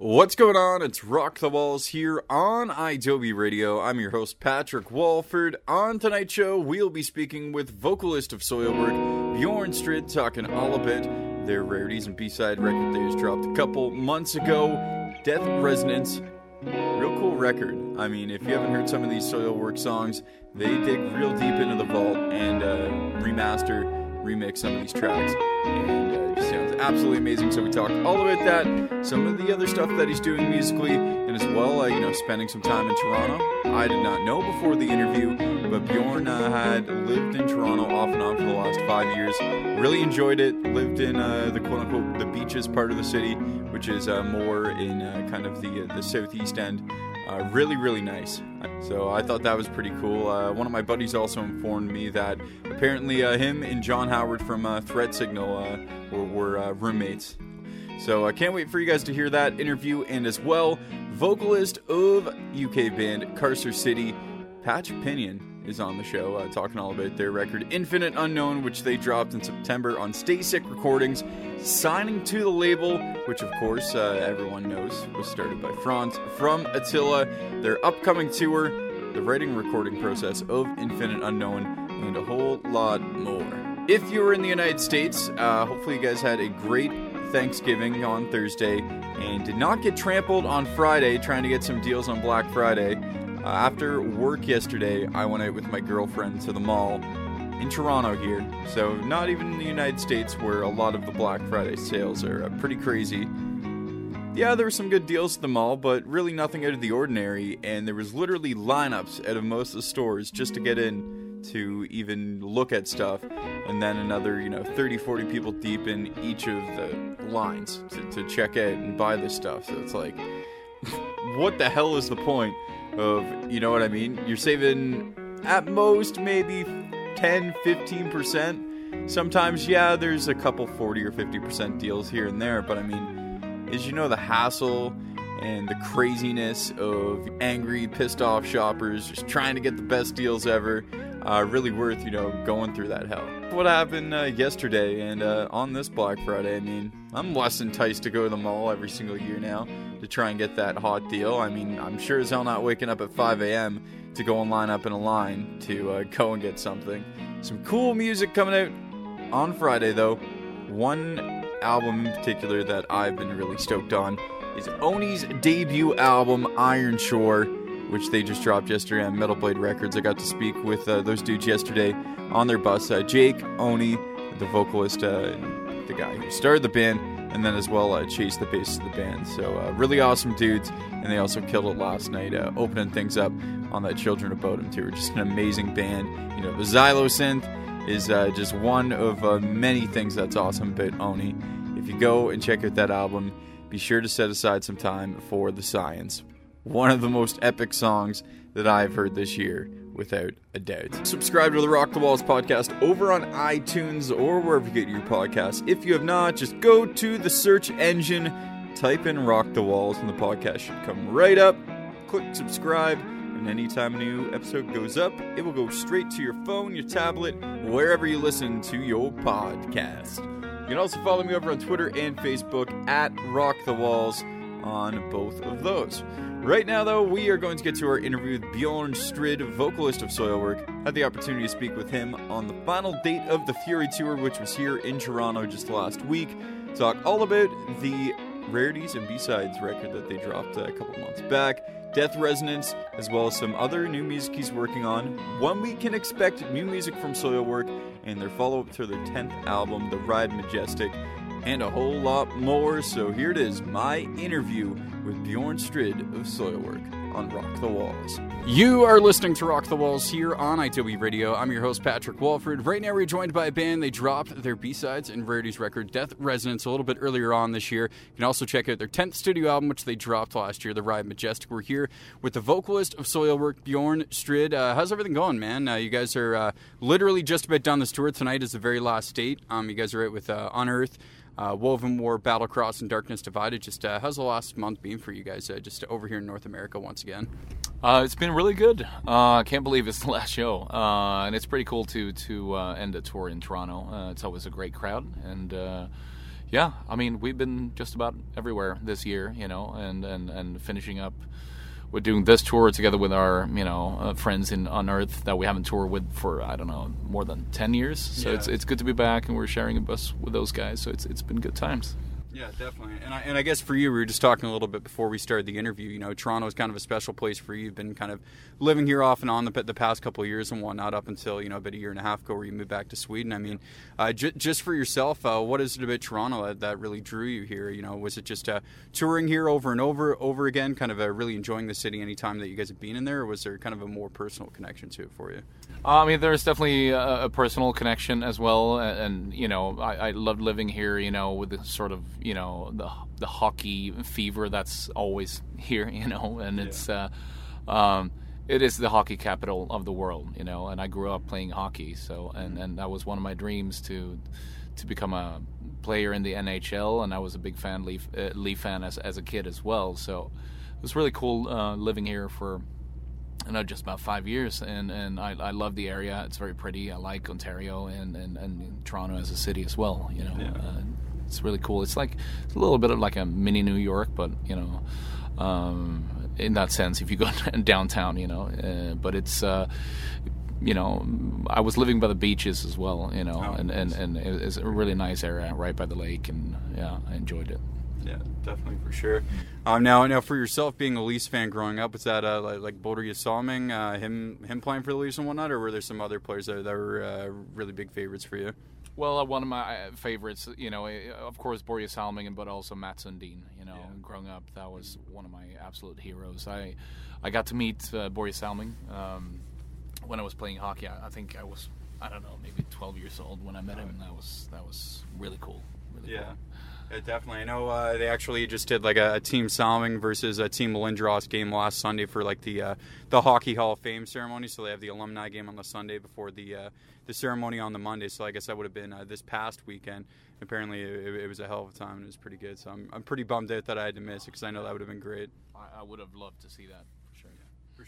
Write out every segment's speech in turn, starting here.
What's going on? It's Rock the Walls here on idobi Radio. I'm your host, Patrick Walford. On tonight's show, we'll be speaking with vocalist of Soilwork, Bjorn Strid, talking all about their rarities and B-side record they just dropped a couple months ago, Death Resonance. Real cool record. I mean, if you haven't heard some of these Soilwork songs, they dig real deep into the vault and uh, remaster, remix some of these tracks. And uh, sounds absolutely amazing. So we talk all about that, some of the other stuff that he's doing musically, and as well, uh, you know, spending some time in Toronto. I did not know before the interview, but Bjorn uh, had lived in Toronto off and on for the last five years. Really enjoyed it. Lived in uh, the quote unquote the beaches part of the city, which is uh, more in uh, kind of the the southeast end. Uh, really, really nice. So I thought that was pretty cool. Uh, one of my buddies also informed me that apparently uh, him and Jon Howard from uh, Threat Signal uh, were, were uh, roommates. So I can't wait for you guys to hear that interview. And as well, vocalist of UK band Carcer City, Patch Pinion, is on the show uh, talking all about their record Infinite Unknown, which they dropped in September on Stay Sick Recordings, signing to the label, which of course uh, everyone knows was started by Fronz from Attila, their upcoming tour, the writing recording process of Infinite Unknown, and a whole lot more. If you were in the United States, uh, hopefully you guys had a great Thanksgiving on Thursday and did not get trampled on Friday trying to get some deals on Black Friday. Uh, after work yesterday, I went out with my girlfriend to the mall in Toronto here. So, not even in the United States where a lot of the Black Friday sales are uh, pretty crazy. Yeah, there were some good deals at the mall, but really nothing out of the ordinary, and there was literally lineups out of most of the stores just to get in to even look at stuff, and then another, you know, 30, 40 people deep in each of the lines to, to check out and buy this stuff. So it's like, what the hell is the point of, you know what I mean? You're saving at most maybe 10, 15%. Sometimes, yeah, there's a couple 40 or 50% deals here and there, but I mean, is you know the hassle and the craziness of angry, pissed off shoppers just trying to get the best deals ever. Uh, really worth, you know, going through that hell. What happened uh, yesterday and uh, on this Black Friday? I mean, I'm less enticed to go to the mall every single year now to try and get that hot deal. I mean, I'm sure as hell not waking up at 5 a.m. to go and line up in a line to uh, go and get something. Some cool music coming out on Friday, though. One album in particular that I've been really stoked on is Oni's debut album, Ironshore, which they just dropped yesterday on Metal Blade Records. I got to speak with uh, those dudes yesterday on their bus. Uh, Jake, Oni, the vocalist, uh, the guy who started the band, and then as well uh, Chase, the bassist of the band. So uh, really awesome dudes, and they also killed it last night, uh, opening things up on that Children of Bodom tour. Just an amazing band. You know, the Xylosynth is uh, just one of uh, many things that's awesome about Oni. If you go and check out that album, be sure to set aside some time for the science. One of the most epic songs that I've heard this year, without a doubt. Subscribe to the Rock the Walls podcast over on iTunes or wherever you get your podcasts. If you have not, just go to the search engine, type in Rock the Walls, and the podcast should come right up. Click subscribe, and anytime a new episode goes up, it will go straight to your phone, your tablet, wherever you listen to your podcast. You can also follow me over on Twitter and Facebook at Rock the Walls on both of those. Right now, though, we are going to get to our interview with Bjorn Strid, vocalist of Soilwork. Had the opportunity to speak with him on the final date of the Fury Tour, which was here in Toronto just last week. Talk all about the Rarities and B-Sides record that they dropped a couple months back, Death Resonance, as well as some other new music he's working on. When we can expect new music from Soilwork and their follow-up to their 10th album, The Ride Majestic, and a whole lot more. So here it is, my interview with Bjorn Strid of Soilwork on Rock the Walls. You are listening to Rock the Walls here on idobi Radio. I'm your host, Patrick Walford. Right now, we're joined by a band. They dropped their B-sides and Rarities record, Death Resonance, a little bit earlier on this year. You can also check out their 10th studio album, which they dropped last year, The Ride Majestic. We're here with the vocalist of Soilwork, Bjorn Strid. Uh, how's everything going, man? Uh, you guys are uh, literally just about done this tour. Tonight is the very last date. Um, you guys are out with uh, Unearth. Uh, Wovenwar, Battlecross, and Darkness Divided. Just uh, how's the last month been for you guys? Uh, just over here in North America once again. Uh, it's been really good. Uh, I can't believe it's the last show, uh, and it's pretty cool to to end a tour in Toronto. It's always a great crowd, and yeah, I mean, we've been just about everywhere this year, you know, and and and finishing up. We're doing this tour together with our, you know, uh, friends in Unearth that we haven't toured with for I don't know more than ten years. So Yeah. it's it's good to be back, and we're sharing a bus with those guys. So it's it's been good times. Yeah, definitely. And I, and I guess for you, we were just talking a little bit before we started the interview. You know, Toronto is kind of a special place for you. You've been kind of living here off and on the, the past couple of years and whatnot up until, you know, about a year and a half ago where you moved back to Sweden. I mean, uh, j- just for yourself, uh, what is it about Toronto that, that really drew you here? You know, was it just uh, touring here over and over over again, kind of uh, really enjoying the city anytime that you guys have been in there, or was there kind of a more personal connection to it for you? Uh, I mean, there's definitely a, a personal connection as well, and, and you know, I, I loved living here. You know, with the sort of you know the the hockey fever that's always here. You know, and it's uh, um, it is the hockey capital of the world. You know, and I grew up playing hockey, so and and that was one of my dreams to to become a player in the NHL, and I was a big fan Leaf uh, Leaf fan as as a kid as well. So it was really cool uh, living here for you know just about five years and and I, I love the area it's very pretty I like Ontario and, and, and Toronto as a city as well you know Yeah. uh, it's really cool it's like it's a little bit of like a mini New York but you know um, in that sense if you go downtown you know uh, but it's uh, you know I was living by the beaches as well you know Oh, and, and, and it's a really nice area right by the lake and yeah I enjoyed it Yeah, definitely for sure. Um, now, now for yourself, being a Leafs fan growing up, was that uh, like, like Börje Salming, uh, him him playing for the Leafs and whatnot, or were there some other players that, that were uh, really big favorites for you? Well, uh, one of my uh, favorites, you know, uh, of course, Börje Salming, but also Mats Sundin. You know, Yeah. growing up, that was one of my absolute heroes. I, I got to meet uh, Börje Salming um, when I was playing hockey. I, I think I was, I don't know, maybe 12 years old when I met him. That was that was really cool. Really Yeah. cool. Yeah, definitely. I know uh, they actually just did like a, a team Salming versus a team Lindros game last Sunday for like the uh, the Hockey Hall of Fame ceremony. So they have the alumni game on the Sunday before the uh, the ceremony on the Monday. So I guess that would have been uh, this past weekend. Apparently, it, it was a hell of a time and it was pretty good. So I'm, I'm pretty bummed out that I had to miss it because I know that would have been great. I, I would have loved to see that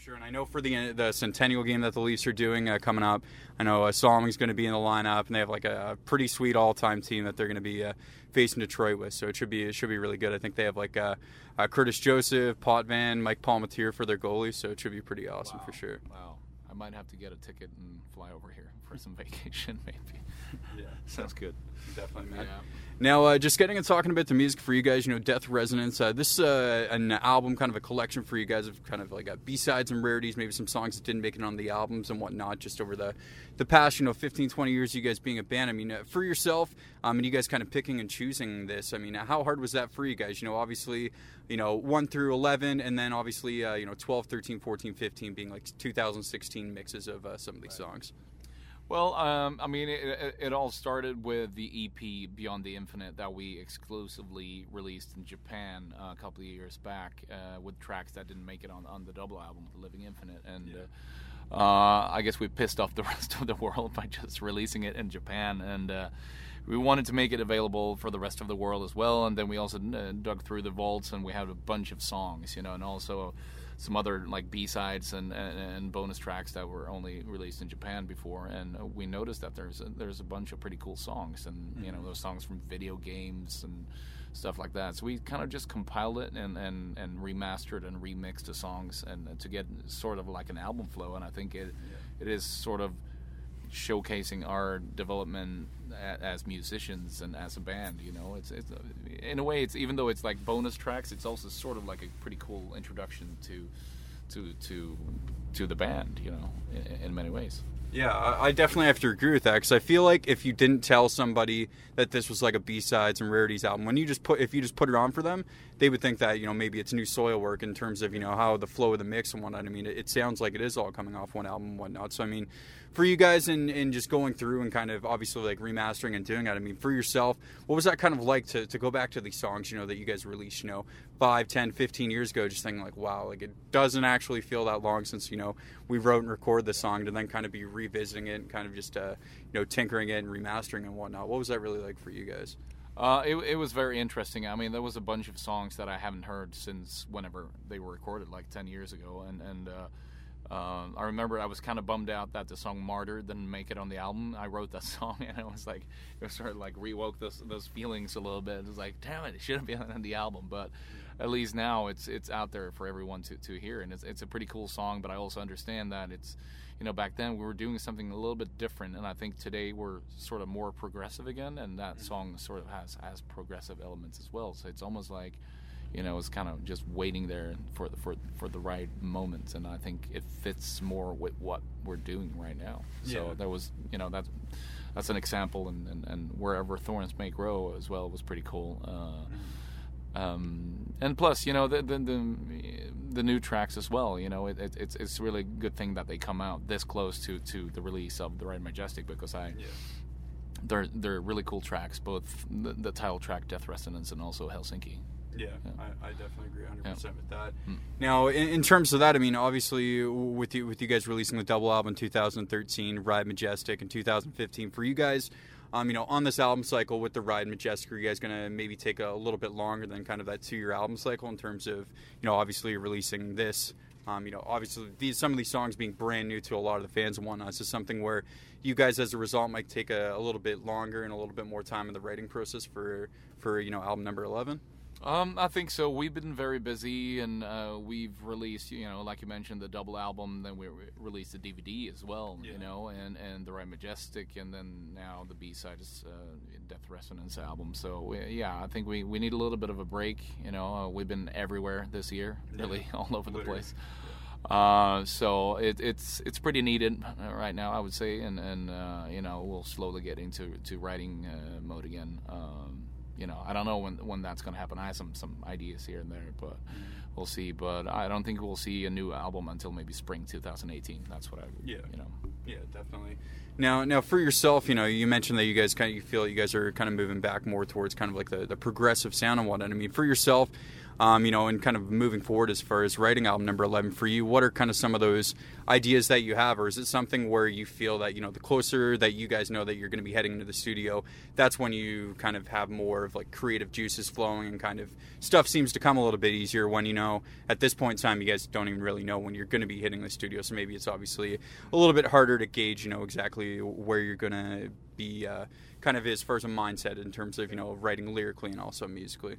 sure. And I know for the the centennial game that the Leafs are doing uh, coming up, I know uh, Salming's going to be in the lineup, and they have like a, pretty sweet all time team that they're going to be uh, facing Detroit with. So it should be it should be really good. I think they have like uh, uh, Curtis Joseph, Potvin, Mike Palmateer for their goalies, so it should be pretty awesome for sure. Wow. I might have to get a ticket and fly over here for some vacation, maybe. Yeah, Sounds good. definitely, man. Yeah. Now, uh, just getting and talking about the music for you guys, you know, Death Resonance. Uh, this is uh, an album, kind of a collection for you guys of kind of like uh, B-sides and rarities, maybe some songs that didn't make it on the albums and whatnot, just over the, the past, you know, 15, 20 years you guys being a band. I mean, uh, for yourself, um, and you guys kind of picking and choosing this, I mean, how hard was that for you guys? You know, obviously, you know, 1 through 11, and then obviously, uh, you know, 12, 13, 14, 15 being like 2016 mixes of uh, some of these songs. Well, um, I mean, it, it, all started with the EP Beyond the Infinite that we exclusively released in Japan uh, a couple of years back uh, with tracks that didn't make it on, on the double album, The Living Infinite. And uh, uh, I guess we pissed off the rest of the world by just releasing it in Japan. And uh, we wanted to make it available for the rest of the world as well. And then we also uh, dug through the vaults and we had a bunch of songs, you know, and also some other like B-sides and, and, and bonus tracks that were only released in Japan before, and we noticed that there's a, there's a bunch of pretty cool songs, and you know mm-hmm. those songs from video games and stuff like that. So we kind of just compiled it and, and, and remastered and remixed the songs, and to get sort of like an album flow. And I think it it is sort of showcasing our development as musicians and as a band. You know, it's, it's in a way, it's even though it's like bonus tracks, it's also sort of like a pretty cool introduction to to to to the band. You know, in, in many ways. Yeah, I definitely have to agree with that because I feel like if you didn't tell somebody that this was like a B sides and rarities album, when you just put if you just put it on for them, they would think that you know maybe it's new Soilwork in terms of you know how the flow of the mix and whatnot. I mean, it, it sounds like it is all coming off one album and whatnot. So I mean, for you guys and and just going through and kind of obviously like remastering and doing that. I mean, for yourself, what was that kind of like to, to go back to these songs you know that you guys released you know 5, 10, 15 years ago, just thinking like wow, like it doesn't actually feel that long since you know we wrote and recorded the song to then kind of be revisiting it and kind of just uh, you know tinkering it and remastering and whatnot. What was that really like for you guys? Uh, it, it was very interesting. I mean, there was a bunch of songs that I haven't heard since whenever they were recorded, like ten years ago, and and uh, Uh, I remember I was kind of bummed out that the song "Martyr" didn't make it on the album. I wrote that song, and it was like it was sort of like rewoke those those feelings a little bit. It was like, damn it, it shouldn't be on the album, but at least now it's it's out there for everyone to, to hear, and it's it's a pretty cool song. But I also understand that it's you know back then we were doing something a little bit different, and I think today we're sort of more progressive again, and that song sort of has has progressive elements as well. So it's almost like you know, it's kind of just waiting there for the for for the right moments, and I think it fits more with what we're doing right now. yeah. So there was, you know, that's that's an example, and, and, and wherever thorns may grow as well was pretty cool. Uh, um, and plus, you know, the, the the the new tracks as well. You know, it, it, it's it's really a good thing that they come out this close to to the release of the Ride Majestic because I Yeah. they're they're really cool tracks, both the, the title track Death Resonance and also Helsinki. Yeah, I, I definitely agree 100 Yeah. percent with that. Mm. Now, in, in terms of that, I mean, obviously, with you with you guys releasing the double album in 2013, Ride Majestic in 2015, for you guys, um, you know, on this album cycle with the Ride Majestic, are you guys gonna maybe take a, little bit longer than kind of that two-year album cycle in terms of, you know, obviously releasing this. Um, you know, obviously, these some of these songs being brand new to a lot of the fans and whatnot. Is something where you guys, as a result, might take a, a little bit longer and a little bit more time in the writing process for for you know album number 11? Um, I think so. We've been very busy, and uh, we've released, you know, like you mentioned, the double album. Then we re- released the DVD as well, Yeah. you know, and and the Ride Majestic, and then now the B side is uh, Death Resonance album. So we, yeah, I think we, we need a little bit of a break. You know, uh, we've been everywhere this year, Yeah. really all over the Literally. place. Uh, so it, it's it's pretty needed uh, right now, I would say, and and uh, you know we'll slowly get into to writing uh, mode again. Um, you know, I don't know when when that's going to happen. I have some some ideas here and there, but we'll see. But I don't think we'll see a new album until maybe spring 2018. That's what I Yeah. you know. Yeah, definitely. Now, now for yourself, you know, you mentioned that you guys kind of you feel you guys are kind of moving back more towards kind of like the, the progressive sound and whatnot. I mean, for yourself, um, you know, and kind of moving forward as far as writing album number eleven for you, what are kind of some of those ideas that you have, or is it something where you feel that you know the closer that you guys know that you're going to be heading into the studio, that's when you kind of have more of like creative juices flowing and kind of stuff seems to come a little bit easier when you know at this point in time you guys don't even really know when you're going to be hitting the studio, so maybe it's obviously a little bit harder to gauge, you know, exactly where you're going to be, uh, kind of as far as a mindset in terms of you know writing lyrically and also musically.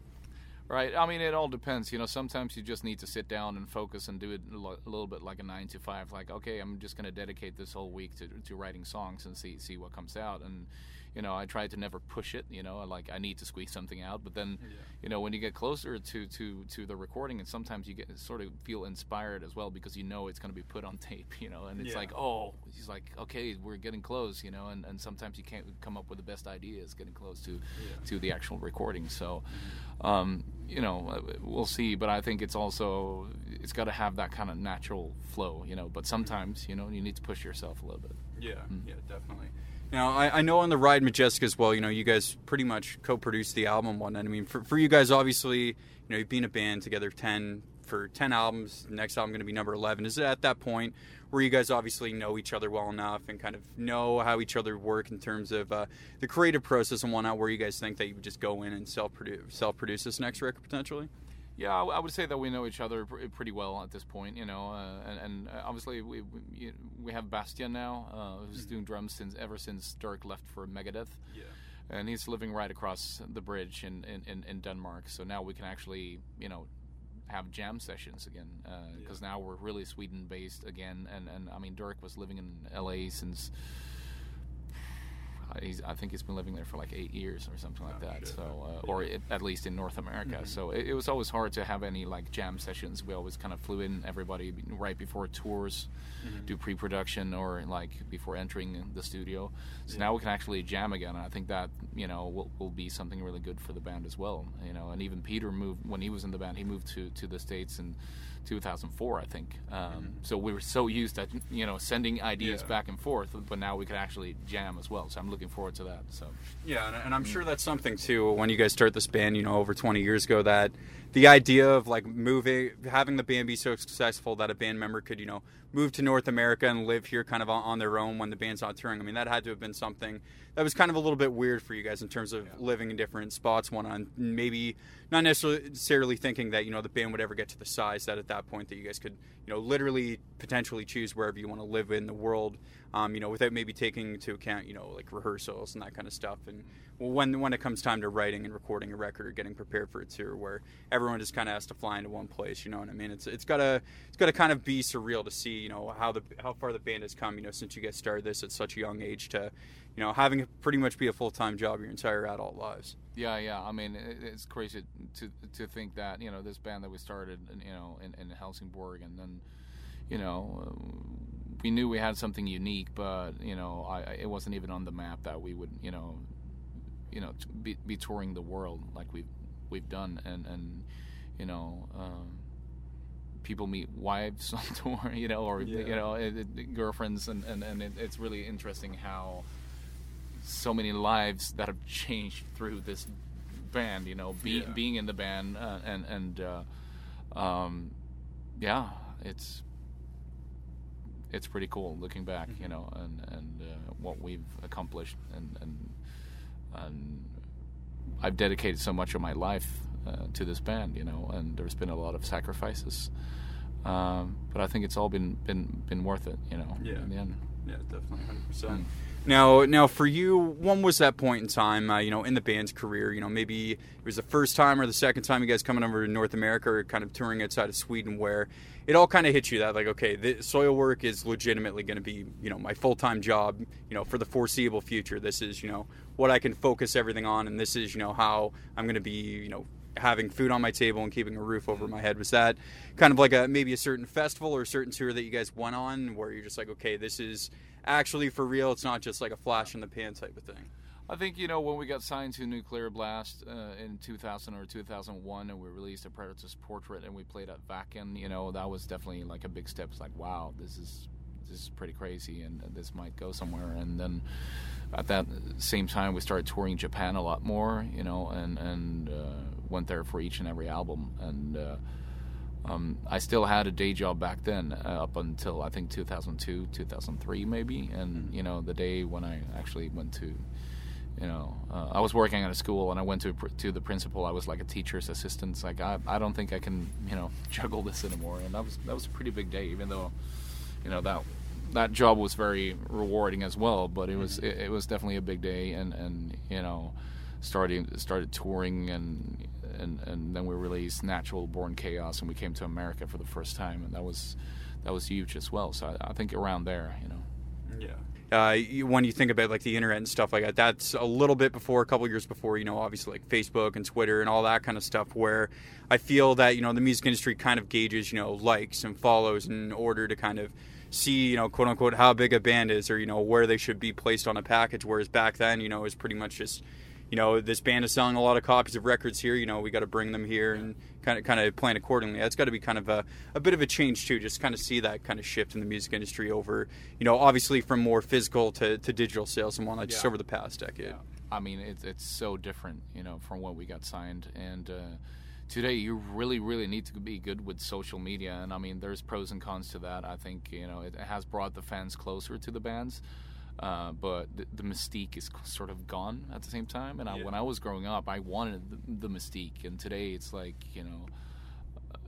Right. I mean, it all depends. You know, sometimes you just need to sit down and focus and do it a little bit like a nine to five. Like, okay, I'm just going to dedicate this whole week to, to writing songs and see see what comes out. And you know, I try to never push it. You know, like I need to squeeze something out. But then, you know, when you get closer to to to the recording, and sometimes you get sort of feel inspired as well because you know it's going to be put on tape. You know, and it's Yeah. like, oh, he's like, okay, we're getting close. You know, and and sometimes you can't come up with the best ideas getting close to to the actual recording. So, um, you know, uh, we'll see. But I think it's also it's got to have that kind of natural flow. You know, but sometimes you know you need to push yourself a little bit. Yeah, yeah, definitely. Now, I, I know on the Ride Majestic as well, you know, you guys pretty much co-produced the album one. And I mean, for, for you guys, obviously, you know, you've been a band together 10 for 10 albums. The next album going to be number 11. Is it at that point where you guys obviously know each other well enough and kind of know how each other work in terms of uh, the creative process and whatnot, where you guys think that you would just go in and self-produce, self-produce this next record potentially? Yeah, I would say that we know each other pretty well at this point, you know, uh, and, and uh, obviously we we, we have Bastian now, uh, who's doing drums since ever since Dirk left for Megadeth, Yeah. and he's living right across the bridge in, in, in, Denmark. So now we can actually, you know, have jam sessions again because now we're really Sweden based again, and and I mean Dirk was living in L.A. since. He's, I think he's been living there for like eight years or something like Oh, that. shit. So, uh, or it, at least in North America. So it, it was always hard to have any like jam sessions. We always kind of flew in everybody right before tours, do pre-production or like before entering the studio. So now we can actually jam again. And I think that you know will, will be something really good for the band as well. You know, and even Peter moved when he was in the band. He moved to to the states in 2004, I think. Um, So we were so used to you know sending ideas Yeah. back and forth, but now we could actually jam as well. So I'm looking forward to that. So Yeah, and, and I'm sure that's something too. When you guys start this band, you know, over 20 years ago, that the idea of like moving, having the band be so successful that a band member could, you know, move to North America and live here kind of on, on their own when the band's not touring. I mean, that had to have been something that was kind of a little bit weird for you guys in terms of living in different spots, one on maybe not necessarily thinking that, you know, the band would ever get to the size that at that point that you guys could, you know, literally potentially choose wherever you want to live in the world, um, you know, without maybe taking into account, you know, like rehearsals and that kind of stuff. And when when it comes time to writing and recording a record or getting prepared for a tour, where everyone just kind of has to fly into one place, you know what I mean? It's it's gotta it's gotta kind of be surreal to see, you know, how the how far the band has come, you know, since you guys started this at such a young age to, you know, having pretty much be a full time job your entire adult lives. Yeah, yeah. I mean, it's crazy to to think that you know this band that we started, you know, in, in Helsingborg, and then, you know, we knew we had something unique, but you know, I, it wasn't even on the map that we would, you know, you know, be, be touring the world like we've we've done, and and you know. Um, people meet wives on tour, you know, or Yeah. you know, it, it, girlfriends, and and, and it, it's really interesting how so many lives that have changed through this band. You know, be, Yeah. being in the band, uh, and and uh, um, yeah, it's it's pretty cool looking back. You know, and and uh, what we've accomplished, and and and I've dedicated so much of my life uh, to this band. You know, and there's been a lot of sacrifices. Um, but I think it's all been been been worth it, you know. Yeah. In the end. Yeah, definitely, hundred percent. Now, now for you, when was that point in time? Uh, you know, in the band's career, you know, maybe it was the first time or the second time you guys coming over to North America or kind of touring outside of Sweden, where it all kind of hit you that like, okay, the Soilwork is legitimately going to be, you know, my full time job, you know, for the foreseeable future. This is, you know, what I can focus everything on, and this is, you know, how I'm going to be, you know, having food on my table and keeping a roof over my head was that kind of like a maybe a certain festival or a certain tour that you guys went on where you're just like okay this is actually for real it's not just like a flash in the pan type of thing I think you know when we got signed to Nuclear Blast uh, in 2000 or 2001, and we released a Predator's Portrait, and we played at Wacken. You know that was definitely like a big step. It's like wow, this is this is pretty crazy, and this might go somewhere. And then at that same time, we started touring Japan a lot more. You know, and and uh, went there for each and every album. And uh, um, I still had a day job back then, uh, up until I think 2002, 2003, maybe. And you know, the day when I actually went to you know, uh, I was working at a school and I went to to the principal. I was like a teacher's assistant. It's like I, I don't think I can you know juggle this anymore. And that was that was a pretty big day, even though you know that that job was very rewarding as well. But it was it, it was definitely a big day, and and you know, starting started touring and. And, and then we released Natural Born Chaos, and we came to America for the first time, and that was that was huge as well. So I, I think around there, you know. yeah uh, you, when you think about like the internet and stuff like that that's a little bit before a couple years before you know obviously like facebook and twitter and all that kind of stuff where i feel that you know the music industry kind of gauges you know likes and follows in order to kind of see you know quote unquote how big a band is or you know where they should be placed on a package whereas back then you know it was pretty much just you know this band is selling a lot of copies of records here you know we got to bring them here and kind of kind of plan accordingly. That's got to be kind of a, a bit of a change too just kind of see that kind of shift in the music industry over you know obviously from more physical to, to digital sales and whatnot just over the past decade. I mean, it's it's so different, you know, from when we got signed. And uh, today, you really, really need to be good with social media. And I mean, there's pros and cons to that. I think you know it has brought the fans closer to the bands, uh, but the, the mystique is sort of gone at the same time. And I, Yeah. when I was growing up, I wanted the, the mystique, and today it's like you know, uh,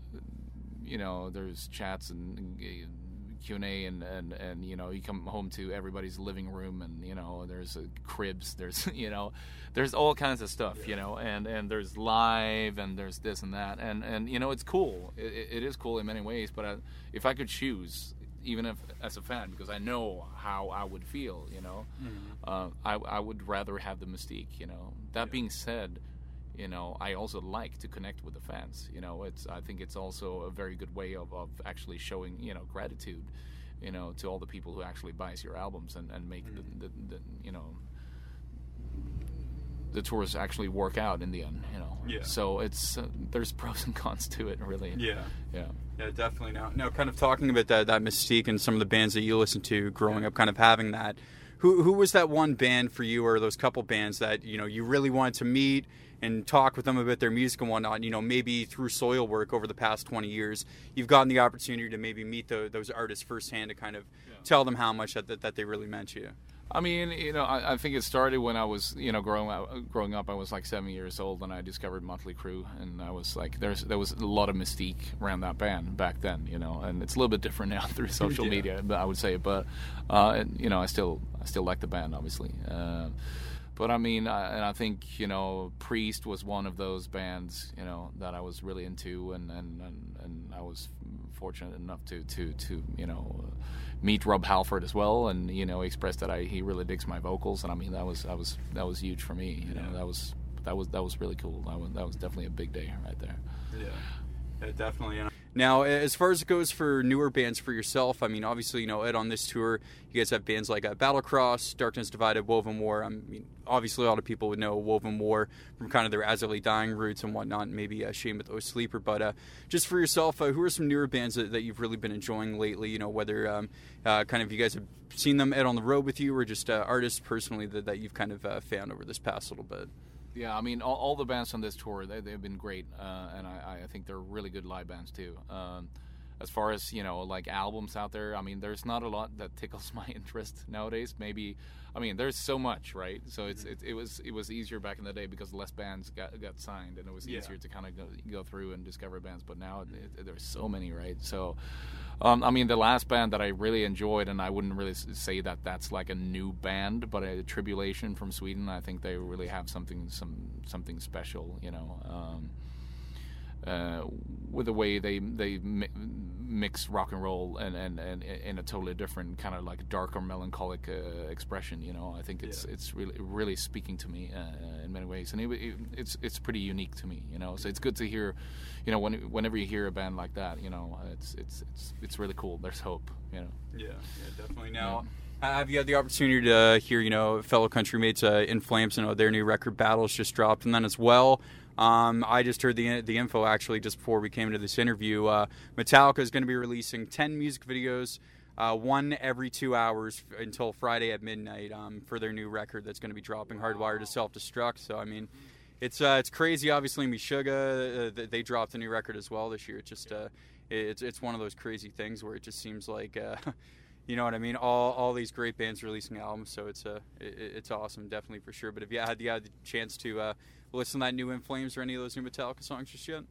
you know, there's chats and. and Q and A, and and and you know, you come home to everybody's living room, and you know, there's uh, cribs, there's you know, there's all kinds of stuff, you know, and and there's live, and there's this and that, and and you know, it's cool. It, it- is cool in many ways, but I, if I could choose, even if as a fan, because I know how I would feel, you know, uh, I I would rather have the mystique, you know. That being said, you know i also like to connect with the fans you know it's i think it's also a very good way of, of actually showing you know gratitude you know to all the people who actually buys your albums and, and make the, the, the you know the tours actually work out in the end you know Yeah. so it's uh, there's pros and cons to it really yeah yeah Yeah, definitely. Now, now, kind of talking about that that mystique and some of the bands that you listen to growing up, kind of having that. who who was that one band for you, or those couple bands that you know you really wanted to meet and talk with them about their music and whatnot? You know, maybe through Soilwork over the past 20 years, you've gotten the opportunity to maybe meet the, those artists firsthand to kind of tell them how much that, that, that they really meant to you. I mean, you know, I, I, think it started when I was, you know, growing up. Growing up, I was like seven years old, and I discovered Motley Crue, and I was like, there's there was a lot of mystique around that band back then, you know, and it's a little bit different now through social yeah. media, but I would say, but uh, and, you know, I still I still like the band, obviously. Uh, but I mean, I, and I think you know, Priest was one of those bands, you know, that I was really into, and and and, and I was fortunate enough to to to you know meet Rob Halford as well, and you know, expressed that I he really digs my vocals, and I mean, that was that was that was huge for me. You know, that was that was that was really cool. That was that was definitely a big day right there. Yeah, yeah definitely. Now, as far as it goes for newer bands for yourself, I mean, obviously, you know, Ed, on this tour, you guys have bands like uh, Battlecross, Darkness Divided, Wovenwar. I mean, obviously, a lot of people would know Wovenwar from kind of their I Dying roots and whatnot, and maybe uh, Shane with O Sleeper. But uh, just for yourself, uh, who are some newer bands that, that, you've really been enjoying lately? You know, whether um, uh, kind of you guys have seen them Ed on the road with you or just uh, artists personally that, that you've kind of uh, found over this past little bit? Yeah, I mean, all, all the bands on this tour, they, have been great, and I, I, think they're really good live bands too. Um, as far as you know like albums out there i mean there's not a lot that tickles my interest nowadays maybe i mean there's so much right so it's mm-hmm. it, it, was it was easier back in the day because less bands got, got signed and it was easier to kind of go, go through and discover bands but now it, there's so many right so um, I mean, the last band that I really enjoyed, and I wouldn't really say that that's like a new band, but a Tribulation from Sweden. I think they really have something, some something special, you know. Um, uh, with the way they they mi- mix rock and roll and, and, and in a totally different kind of like darker melancholic uh, expression. You know, I think it's yeah. it's really really speaking to me uh, in many ways, and it, it, it's it's pretty unique to me. You know, so it's good to hear. You know, when, whenever you hear a band like that, you know, it's it's it's it's really cool. There's hope. You know. Yeah, yeah, definitely. Now. Yeah. Have you had the opportunity to hear, you know, fellow countrymates uh, In Flames? You know, their new record "Battles" just dropped, and then as well, um, I just heard the the info actually just before we came into this interview. Uh, Metallica is going to be releasing ten music videos, uh, one every two hours f- until Friday at midnight um, for their new record that's going to be dropping, Hardwired to Self Destruct. So I mean, it's uh, it's crazy. Obviously, Meshuggah uh, they dropped a new record as well this year. It's just uh, it's it's one of those crazy things where it just seems like. Uh, you know what I mean? All all these great bands releasing albums, so it's a it, it's awesome, definitely for sure. But if you had the, had the chance to uh, listen to that new In Flames or any of those new Metallica songs just yet?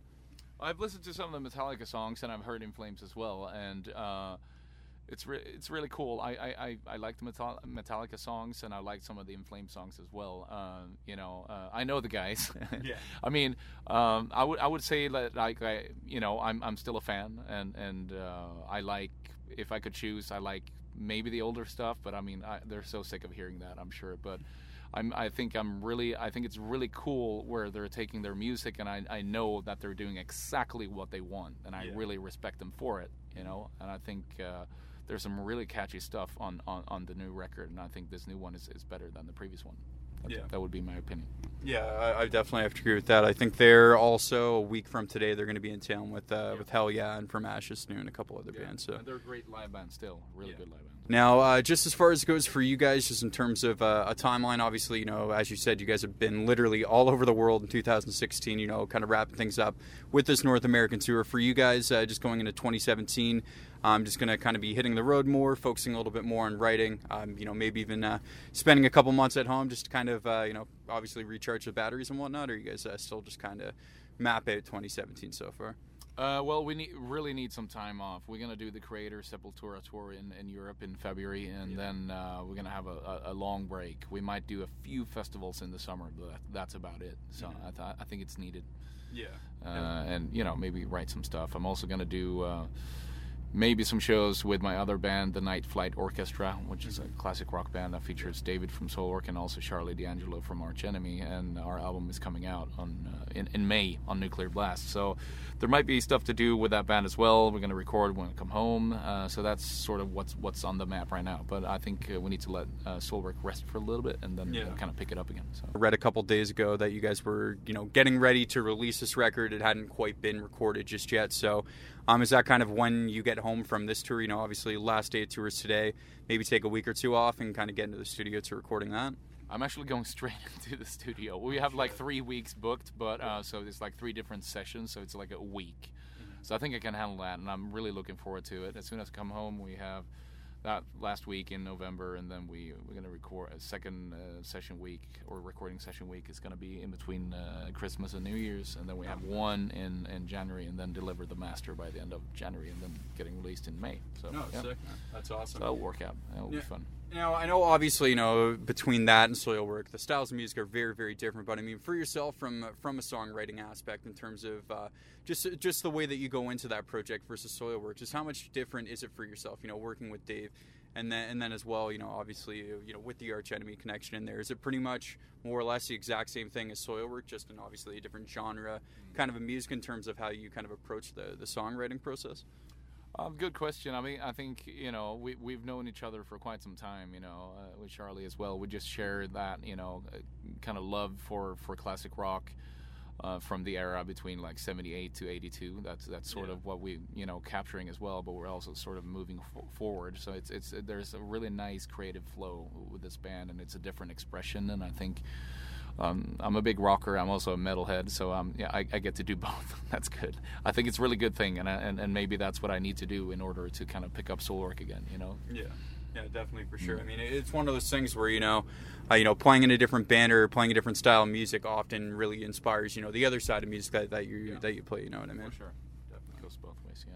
I've listened to some of the Metallica songs and I've heard In Flames as well, and uh, it's re- it's really cool. I I, I, I like the Metallica songs and I like some of the In Flames songs as well. Uh, you know, uh, I know the guys. yeah. I mean, um, I would I would say that like I you know I'm I'm still a fan and and uh, I like if I could choose I like maybe the older stuff, but I mean I, they're so sick of hearing that I'm sure, but. I'm, I think I'm really, I think it's really cool where they're taking their music, and I, I know that they're doing exactly what they want, and I yeah. really respect them for it, you know. And I think uh, there's some really catchy stuff on, on, on the new record, and I think this new one is, is better than the previous one. That, yeah. that would be my opinion. Yeah, I, I, definitely have to agree with that. I think they're also a week from today. They're going to be in town with uh, yeah. with Hellyeah and from Ashes New and a couple other yeah. bands. So and they're a great live band still, really good live band. Now, uh, just as far as it goes for you guys, just in terms of uh, a timeline, obviously, you know, as you said, you guys have been literally all over the world in 2016. You know, kind of wrapping things up with this North American tour. For you guys, uh, just going into 2017, I'm just going to kind of be hitting the road more, focusing a little bit more on writing. Um, you know, maybe even uh, spending a couple months at home, just to kind of, uh, you know, obviously recharge the batteries and whatnot. Or you guys uh, still just kind of map out 2017 so far? Uh, well, we need, really need some time off. We're gonna do the Kreator Sepultura tour in, in Europe in February, and yeah. then uh, we're gonna have a, a, long break. We might do a few festivals in the summer, but that's about it. So I, th- I think it's needed. Yeah. Uh, and you know maybe write some stuff. I'm also gonna do uh, maybe some shows with my other band, the Night Flight Orchestra, which is a classic rock band that features David from Soilwork and also Sharlee D'Angelo from Arch Enemy. And our album is coming out on uh, in, in May on Nuclear Blast. So there might be stuff to do with that band as well. We're going to record when we come home. Uh, so that's sort of what's what's on the map right now. But I think uh, we need to let uh, Soilwork rest for a little bit and then yeah. kind of pick it up again. So. I read a couple days ago that you guys were you know getting ready to release this record. It hadn't quite been recorded just yet. So Um, is that kind of when you get home from this tour? You know, obviously last day of tours today. Maybe take a week or two off and kind of get into the studio to recording that. I'm actually going straight into the studio. We have like three weeks booked, but uh, so it's like three different sessions, so it's like a week. So I think I can handle that, and I'm really looking forward to it. As soon as I come home, we have that last week in November, and then we we're gonna record a second uh, session week or recording session week is gonna be in between uh, Christmas and New Year's, and then we have one in, in January, and then deliver the master by the end of January, and then getting released in May. So No, yeah. sick. That's awesome. So that'll work out. That'll Yeah. be fun. Now, I know obviously, you know, between that and Soilwork, the styles of music are very, very different. But I mean, for yourself, from from a songwriting aspect, in terms of uh, just just the way that you go into that project versus Soilwork, just how much different is it for yourself? You know, working with Dave, and then and then as well, you know, obviously, you know, with the arch enemy connection in there, is it pretty much more or less the exact same thing as Soilwork, just in obviously a different genre, kind of a music in terms of how you kind of approach the the songwriting process? Um, good question. I mean, I think you know we we've known each other for quite some time. You know, uh, with Sharlee as well. We just share that you know uh, kind of love for for classic rock uh, from the era between like '78 to '82. That's that's sort Yeah. of what we you know capturing as well. But we're also sort of moving forward. So it's it's there's a really nice creative flow with this band, and it's a different expression. And I think. Um, I'm a big rocker. I'm also a metalhead, so um, yeah, I, I get to do both. that's good. I think it's a really good thing, and, I, and and maybe that's what I need to do in order to kind of pick up Soilwork again. You know, Yeah, yeah, definitely for sure. I mean, it's one of those things where you know, uh, you know, playing in a different band or playing a different style of music often really inspires you know the other side of music that, that you Yeah. that you play. You know what I mean? For sure, definitely goes both ways. Yeah.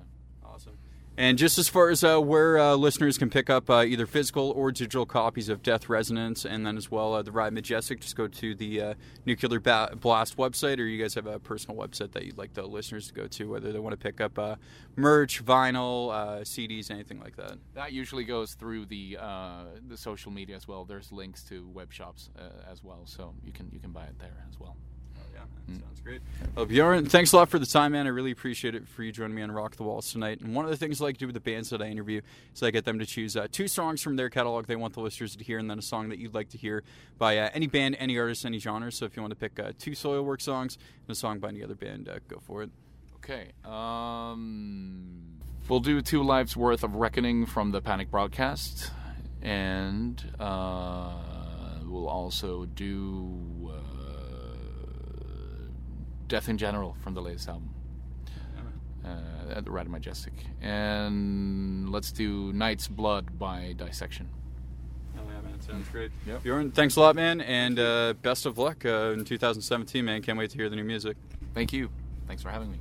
And just as far as uh, where uh, listeners can pick up uh, either physical or digital copies of Death Resonance, and then as well uh, the Ride Majestic, just go to the uh, Nuclear ba- Blast website, or you guys have a personal website that you'd like the listeners to go to, whether they want to pick up uh, merch, vinyl, CDs, anything like that. That usually goes through the the social media as well. There's links to web shops as well, so you can you can buy it there as well. Man. Sounds great. Bjorn, thanks a lot for the time, man. I really appreciate it for you joining me on Rock the Walls tonight. And one of the things I like to do with the bands that I interview is I get them to choose uh, two songs from their catalog they want the listeners to hear, and then a song that you'd like to hear by uh, any band, any artist, any genre. So if you want to pick uh, two Soilwork songs and a song by any other band, uh, go for it. Okay. Um, we'll do two lives worth of reckoning from the Panic broadcast, and uh, we'll also do uh, Death in General from the latest album. Uh, at the Ride Majestic, and let's do Night's Blood by Dissection. Oh, yeah, man. Sounds great. Yep. Bjorn, thanks a lot, man, and uh, best of luck uh, in 2017, man. Can't wait to hear the new music. Thank you. Thanks for having me.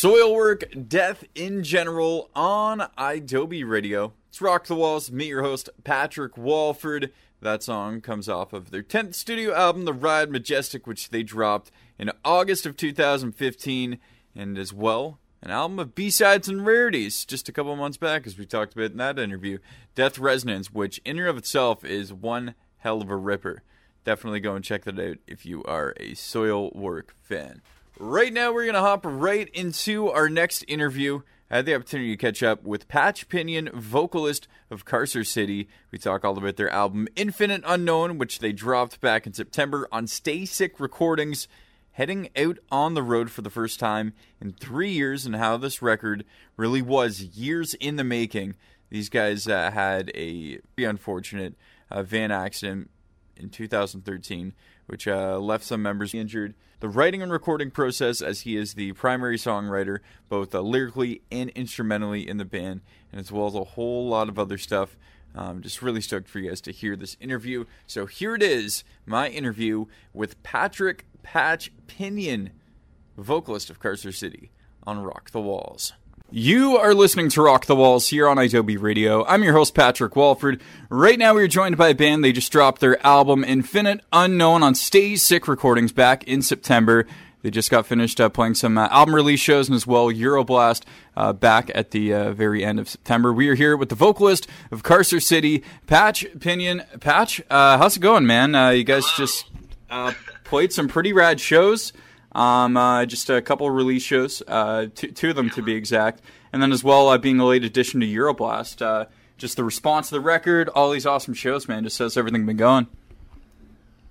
Soilwork Death in General on idobi Radio. It's Rock the Walls. Meet your host, Patrick Walford. That song comes off of their 10th studio album, The Ride Majestic, which they dropped in August of 2015, and as well, an album of B-sides and rarities just a couple months back, as we talked about in that interview. Death Resonance, which in and of itself is one hell of a ripper. Definitely go and check that out if you are a Soilwork fan. Right now, we're going to hop right into our next interview. I had the opportunity to catch up with Patch Pinion, vocalist of Carcer City. We talk all about their album Infinite Unknown, which they dropped back in September on Stay Sick Recordings, heading out on the road for the first time in three years, and how this record really was years in the making. These guys uh, had a pretty unfortunate uh, van accident in 2013, which uh, left some members injured. The writing and recording process, as he is the primary songwriter, both uh, lyrically and instrumentally in the band, and as well as a whole lot of other stuff. Um, just really stoked for you guys to hear this interview. So here it is, my interview with Patrick Patch Pinion, vocalist of Carcer City, on Rock the Walls. You are listening to Rock the Walls here on idobi Radio. I'm your host, Patrick Walford. Right now, we are joined by a band. They just dropped their album, Infinite Unknown, on Stay Sick Recordings back in September. They just got finished uh, playing some uh, album release shows and as well Euroblast uh, back at the uh, very end of September. We are here with the vocalist of Carcer City, Patch Pinion. Patch, uh, how's it going, man? Uh, you guys just played some pretty rad shows. Um, uh, just a couple of release shows, uh, two, two of them to be exact, and then as well uh, being a late addition to Euroblast. Uh, just the response to the record, all these awesome shows, man. Just how's everything been going?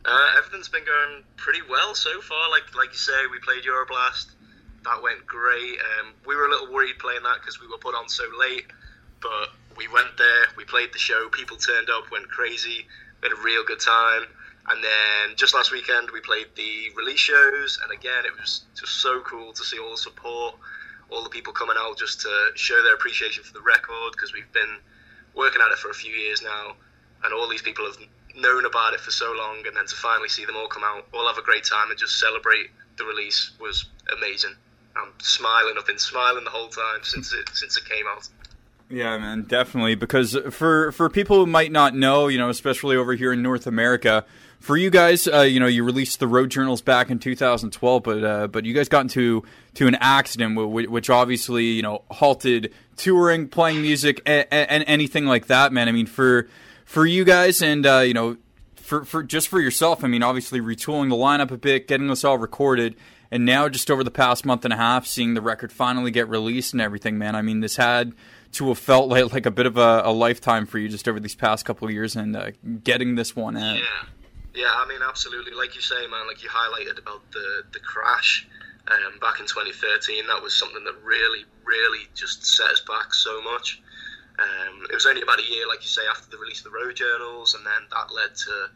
Uh, everything's been going pretty well so far. Like like you say, we played Euroblast. That went great. Um, we were a little worried playing that because we were put on so late, but we went there. We played the show. People turned up, went crazy. Had a real good time. And then just last weekend, we played the release shows, and again, it was just so cool to see all the support, all the people coming out just to show their appreciation for the record because we've been working at it for a few years now, and all these people have known about it for so long, and then to finally see them all come out, all have a great time, and just celebrate the release was amazing. I'm smiling. I've been smiling the whole time since it since it came out. Yeah, man, definitely. Because for for people who might not know, you know, especially over here in North America, for you guys, uh, you know, you released the road journals back in 2012, but uh, but you guys got into to an accident, which obviously you know halted touring, playing music, and, and anything like that, man. I mean, for for you guys, and uh, you know, for for just for yourself. I mean, obviously retooling the lineup a bit, getting this all recorded. And now, just over the past month and a half, seeing the record finally get released and everything, man. I mean, this had to have felt like, like a bit of a, a lifetime for you just over these past couple of years and uh, getting this one out. Yeah, yeah. I mean, absolutely. Like you say, man. Like you highlighted about the the crash um, back in 2013. That was something that really, really just set us back so much. Um, it was only about a year, like you say, after the release of the road journals, and then that led to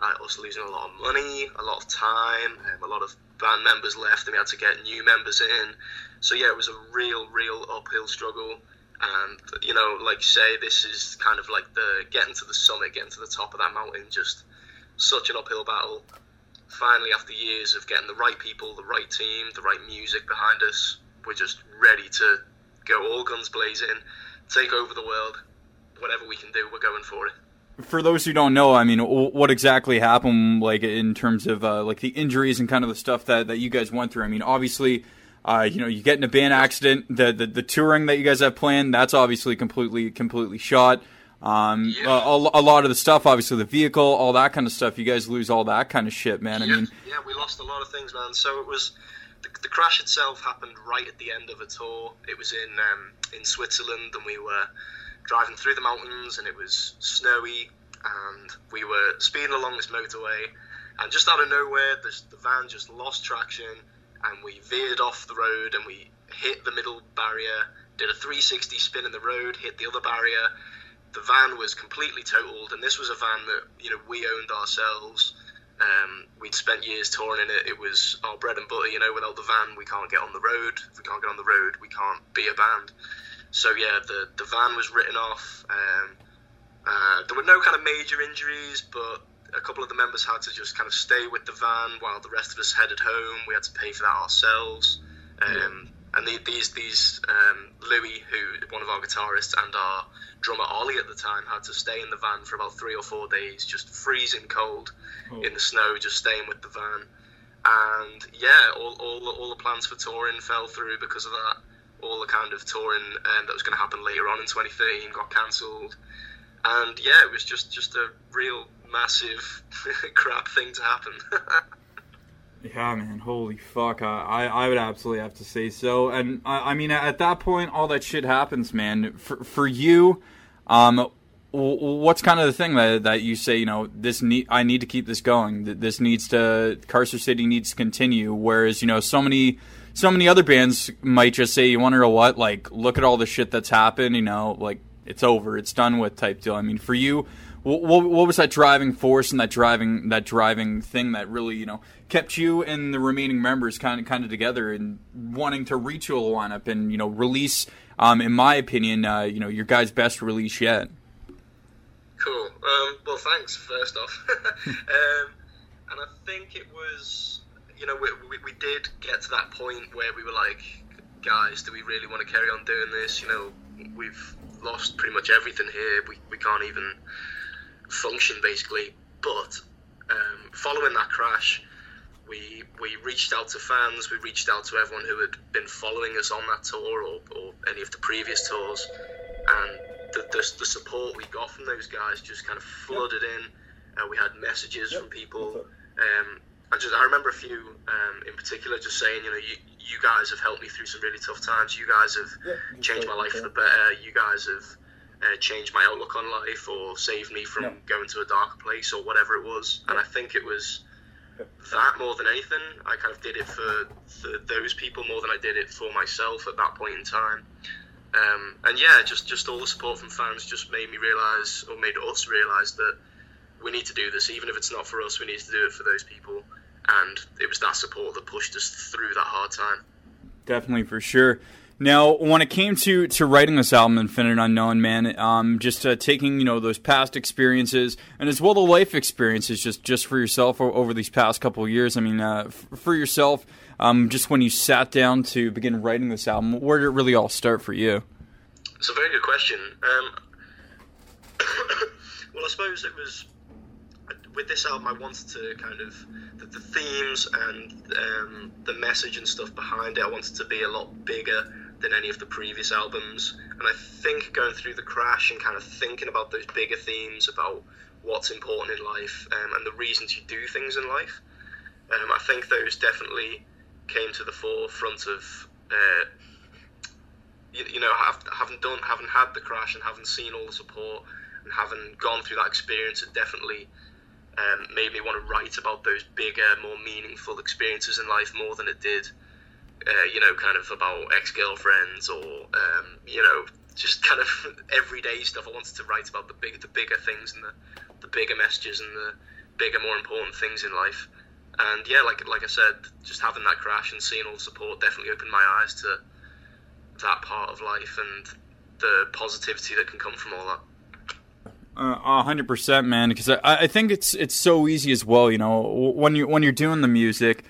uh, us losing a lot of money, a lot of time, um, a lot of band members left, and we had to get new members in. So yeah, it was a real, real uphill struggle. And you know, like say, this is kind of like the getting to the summit, getting to the top of that mountain. Just such an uphill battle. Finally, after years of getting the right people, the right team, the right music behind us, we're just ready to go all guns blazing, take over the world. Whatever we can do, we're going for it for those who don't know, I mean, what exactly happened, like in terms of uh, like the injuries and kind of the stuff that, that you guys went through? I mean, obviously, uh, you know, you get in a band accident, the, the, the touring that you guys have planned, that's obviously completely completely shot. Um, Yeah. a, a, lot of the stuff, obviously, the vehicle, all that kind of stuff. You guys lose all that kind of shit, man. I mean, yeah, we lost a lot of things, man. So it was the, the crash itself happened right at the end of a tour. It was in um, in Switzerland, and we were driving through the mountains, and it was snowy, and we were speeding along this motorway, and just out of nowhere, this, the van just lost traction, and we veered off the road, and we hit the middle barrier, did a 360 spin in the road, hit the other barrier. The van was completely totaled, and this was a van that you know we owned ourselves. Um, we'd spent years touring in it. It was our bread and butter. You know, without the van, we can't get on the road. If we can't get on the road, we can't be a band. So yeah, the the van was written off. Um, uh, there were no kind of major injuries, but a couple of the members had to just kind of stay with the van while the rest of us headed home. We had to pay for that ourselves. Um, and the, these these um, Louis, who one of our guitarists, and our drummer Ollie at the time had to stay in the van for about three or four days, just freezing cold in the snow, just staying with the van. And yeah, all, all, all the plans for touring fell through because of that. All the kind of touring um, that was going to happen later on in 2013 got cancelled. And yeah, it was just, just a real massive crap thing to happen. Yeah, man. Holy fuck. I, I, I would absolutely have to say so. And I, I mean, at that point, all that shit happens, man. For for you, um, what's kind of the thing that that you say? You know, this need I need to keep this going. Th- This needs to Carcer City needs to continue. Whereas you know, so many so many other bands might just say, you wonder what? Like, look at all the shit that's happened. You know, like it's over, it's done with type deal. I mean, for you, what, what, was that driving force and that driving that driving thing that really you know kept you and the remaining members kind of kind of together and wanting to retool the lineup and you know release, um, in my opinion, uh, you know your guys' best release yet. Cool. Um, well, thanks first off. um, and I think it was, you know, we, we, we did get to that point where we were like, guys, do we really want to carry on doing this? You know, we've lost pretty much everything here. We, we can't even function basically. But um, following that crash, we we reached out to fans. We reached out to everyone who had been following us on that tour or, or any of the previous tours, and the, the, the support we got from those guys just kind of flooded in. Uh, we had messages from people. Um, I just I remember a few um, in particular just saying, you know, you, you guys have helped me through some really tough times. You guys have changed my life for the better. You guys have uh, changed my outlook on life or saved me from going to a darker place or whatever it was. And I think it was that more than anything. I kind of did it for, for those people more than I did it for myself at that point in time. Um, and yeah, just just all the support from fans just made me realize, or made us realize that we need to do this, even if it's not for us. We need to do it for those people. And it was that support that pushed us through that hard time. Definitely for sure. Now, when it came to, to writing this album, Infinite Unknown, man, um, just uh, taking you know those past experiences and as well the life experiences, just just for yourself over these past couple of years. I mean, uh, f- for yourself, um, just when you sat down to begin writing this album, where did it really all start for you? It's a very good question. Um, well, I suppose it was with this album. I wanted to kind of the, the themes and um, the message and stuff behind it. I wanted to be a lot bigger than any of the previous albums. And I think going through the crash and kind of thinking about those bigger themes about what's important in life um, and the reasons you do things in life, um, I think those definitely came to the forefront of. Uh, you, you know, have, having done, having had the crash and having seen all the support and having gone through that experience, it definitely um, made me want to write about those bigger, more meaningful experiences in life more than it did, uh, you know, kind of about ex girlfriends or, um, you know, just kind of everyday stuff. I wanted to write about the big, the bigger things and the, the bigger messages and the bigger, more important things in life. And yeah, like like I said, just having that crash and seeing all the support definitely opened my eyes to that part of life and the positivity that can come from all that. Uh, hundred percent, man. Because I, I think it's it's so easy as well. You know, when you when you're doing the music,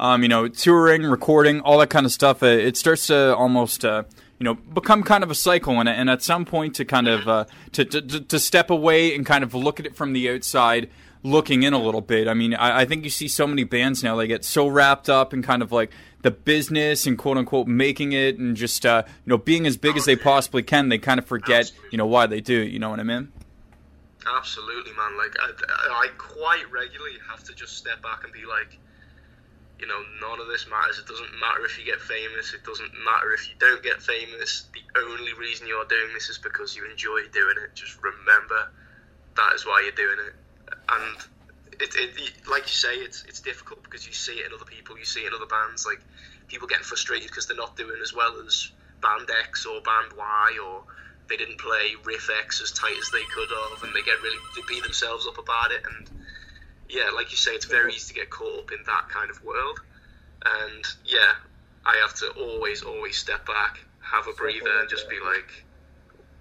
um, you know, touring, recording, all that kind of stuff. It, it starts to almost, uh, you know, become kind of a cycle, and, and at some point to kind of uh, to, to to step away and kind of look at it from the outside, looking in a little bit. I mean, I, I think you see so many bands now they get so wrapped up in kind of like the business and quote unquote making it and just uh, you know being as big as they possibly can. They kind of forget, you know, why they do. it, You know what I mean? Absolutely, man. Like I, I quite regularly have to just step back and be like, you know, none of this matters. It doesn't matter if you get famous. It doesn't matter if you don't get famous. The only reason you are doing this is because you enjoy doing it. Just remember that is why you're doing it. And it, it, it like you say, it's it's difficult because you see it in other people. You see it in other bands. Like people getting frustrated because they're not doing as well as band X or band Y or they didn't play riff X as tight as they could have, and they get really they beat themselves up about it. And yeah, like you say, it's very easy to get caught up in that kind of world. And yeah, I have to always, always step back, have a breather, and just be like,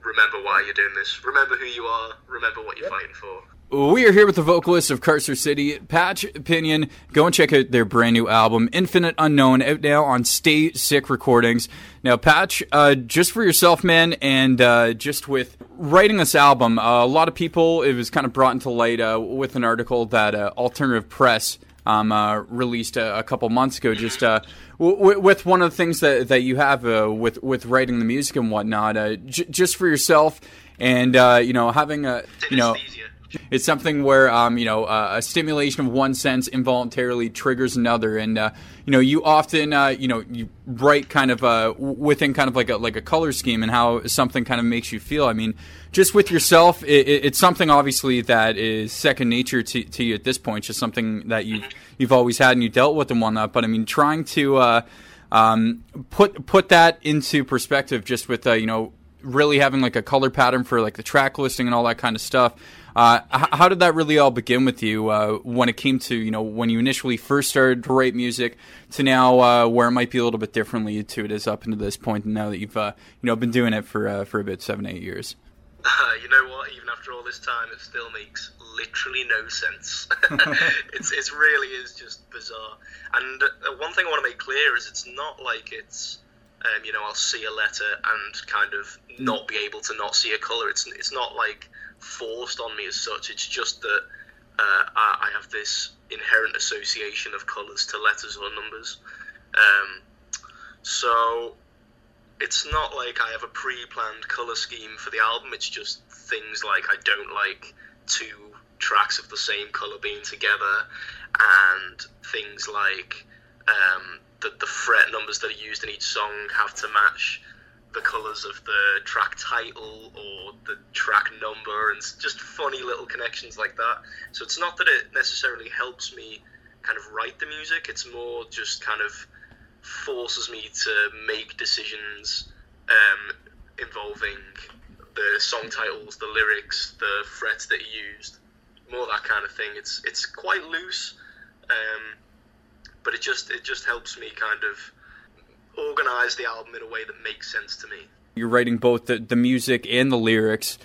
remember why you're doing this. Remember who you are. Remember what you're fighting for. We are here with the vocalist of Carcer City, Patch Pinion. Go and check out their brand new album, Infinite Unknown, out now on Stay Sick Recordings. Now, Patch, uh, just for yourself, man, and uh, just with writing this album, uh, a lot of people, it was kind of brought into light uh, with an article that uh, Alternative Press um, uh, released a, a, couple months ago, just w- with one of the things that, that you have with, with writing the music and whatnot, j- just for yourself, and, you know, having a, you know, it's something where um, you know uh, a stimulation of one sense involuntarily triggers another, and uh, you know you often uh, you know you write kind of uh, within kind of like a like a color scheme and how something kind of makes you feel. I mean, just with yourself, it, it's something obviously that is second nature to, to you at this point. Just something that you've you've always had and you dealt with and whatnot. But I mean, trying to uh, um, put put that into perspective, just with uh, you know really having like a color pattern for like the track listing and all that kind of stuff. Uh, how did that really all begin with you uh, when it came to you know when you initially first started to write music to now uh, where it might be a little bit differently to it is up into this point and now that you've uh, you know been doing it for uh, for a bit seven eight years. you know what? Even after all this time, it still makes literally no sense. it's it really is just bizarre. And uh, one thing I want to make clear is it's not like it's. Um, you know, I'll see a letter and kind of not be able to not see a color. It's it's not like forced on me as such. It's just that uh, I, I, have this inherent association of colours to letters or numbers. Um, so it's not like I have a pre-planned colour scheme for the album. It's just things like I don't like two tracks of the same colour being together, and things like um, the, the fret numbers that are used in each song have to match the colours of the track title or the track number and just funny little connections like that. So it's not that it necessarily helps me kind of write the music, it's more just kind of forces me to make decisions um, involving the song titles, the lyrics, the frets that are used, more that kind of thing. It's it's quite loose, um, but it just it just helps me kind of organize the album in a way that makes sense to me. You're writing both the, the music and the lyrics.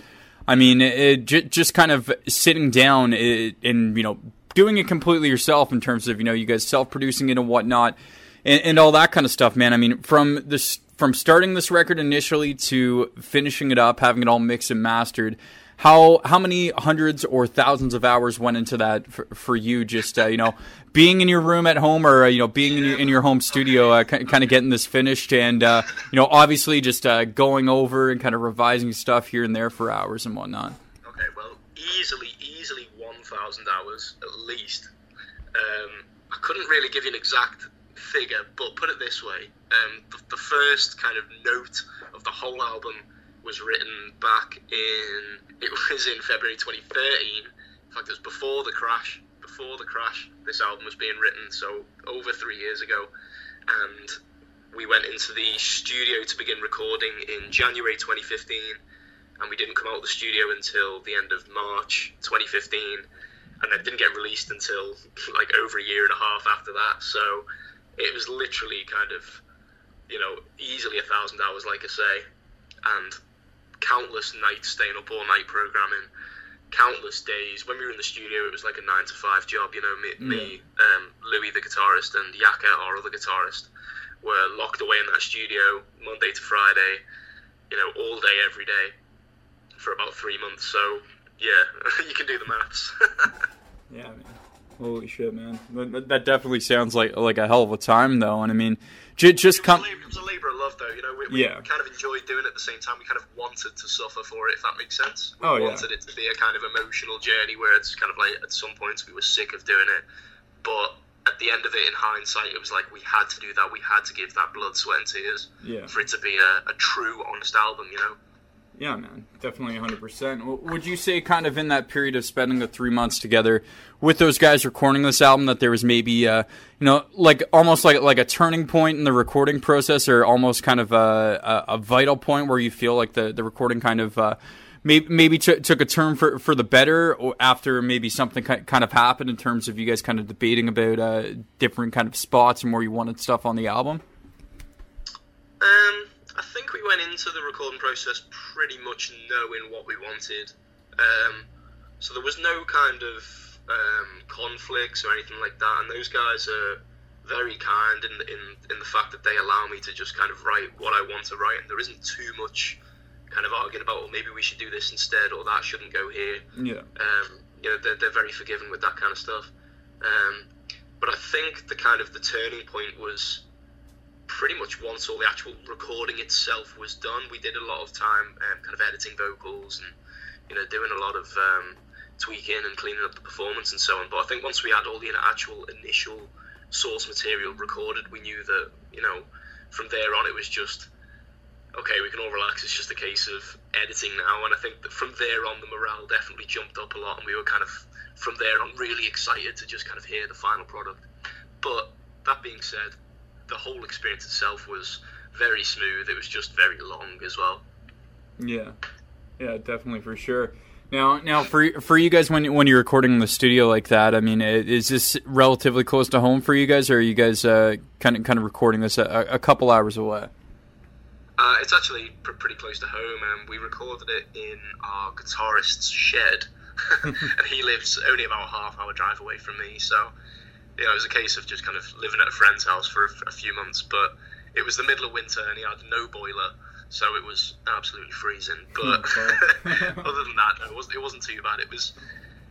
I mean, it, just kind of sitting down and, you know, doing it completely yourself in terms of, you know, you guys self producing it and whatnot and, and, all that kind of stuff, man. I mean, from this from starting this record initially to finishing it up, having it all mixed and mastered. How how many hundreds or thousands of hours went into that for, for you? Just uh, you know, being in your room at home, or uh, you know, being in your, in your home studio, uh, kind of getting this finished, and uh, you know, obviously just uh, going over and kind of revising stuff here and there for hours and whatnot. Okay, well, easily, easily 1,000 hours at least. Um, I couldn't really give you an exact figure, but put it this way: um, the, the first kind of note of the whole album was written back in it was in February 2013. In fact, it was before the crash. Before the crash, this album was being written, so over three years ago, and we went into the studio to begin recording in January 2015, and we didn't come out of the studio until the end of March 2015, and it didn't get released until like over a year and a half after that. So it was literally kind of, you know, easily a thousand hours, like I say, and countless nights staying up all night programming, countless days. When we were in the studio, it was like a nine to five job. You know, me, me um, Louis the guitarist, and Yaka, our other guitarist, were locked away in that studio Monday to Friday. You know, all day, every day, for about three months. So yeah, you can do the maths. Yeah, man. Holy shit, man. That, that definitely sounds like like a hell of a time, though. And I mean, just It was, come. a labor, it was a labour of love, though. You know, we, we Yeah. kind of enjoyed doing it at the same time. We kind of wanted to suffer for it, if that makes sense. We Oh, yeah. wanted it to be a kind of emotional journey where it's kind of like at some points we were sick of doing it, but at the end of it, in hindsight, it was like we had to do that. We had to give that blood, sweat, and tears Yeah. for it to be a, a true, honest album. You know. Yeah, man, definitely 100%. Would you say, kind of in that period of spending the three months together with those guys recording this album, that there was maybe, uh, you know, like almost like like a turning point in the recording process, or almost kind of a, a, a vital point where you feel like the, the recording kind of uh, maybe maybe t- took a turn for for the better, or after maybe something kind of happened in terms of you guys kind of debating about uh, different kind of spots and where you wanted stuff on the album. Um, think we went into the recording process pretty much knowing what we wanted. Um, so there was no kind of um, conflicts or anything like that. And those guys are very kind in, in in the fact that they allow me to just kind of write what I want to write, and there isn't too much kind of arguing about, well, maybe we should do this instead, or that shouldn't go here. Yeah. Um, you know, they're, they're very forgiving with that kind of stuff. Um, but I think the kind of the turning point was pretty much once all the actual recording itself was done. We did a lot of time um, kind of editing vocals and you know doing a lot of um, tweaking and cleaning up the performance and so on. But I think once we had all the actual initial source material recorded, we knew that you know from there on it was just okay, we can all relax. It's just a case of editing now, and I think that from there on, the morale definitely jumped up a lot, and we were kind of from there on really excited to just kind of hear the final product. But that being said, the whole experience itself was very smooth. It was just very long as well. Yeah, yeah, definitely for sure. Now, now for for you guys, when when you're recording in the studio like that, I mean, is this relatively close to home for you guys, or are you guys uh, kind of kind of recording this a, a couple hours away? Uh, it's actually pr- pretty close to home, and we recorded it in our guitarist's shed, and he lives only about a half hour drive away from me. So, you know, it was a case of just kind of living at a friend's house for a few months. But it was the middle of winter, and he had no boiler, so it was absolutely freezing. But other than that, no, it wasn't, it wasn't too bad. It was.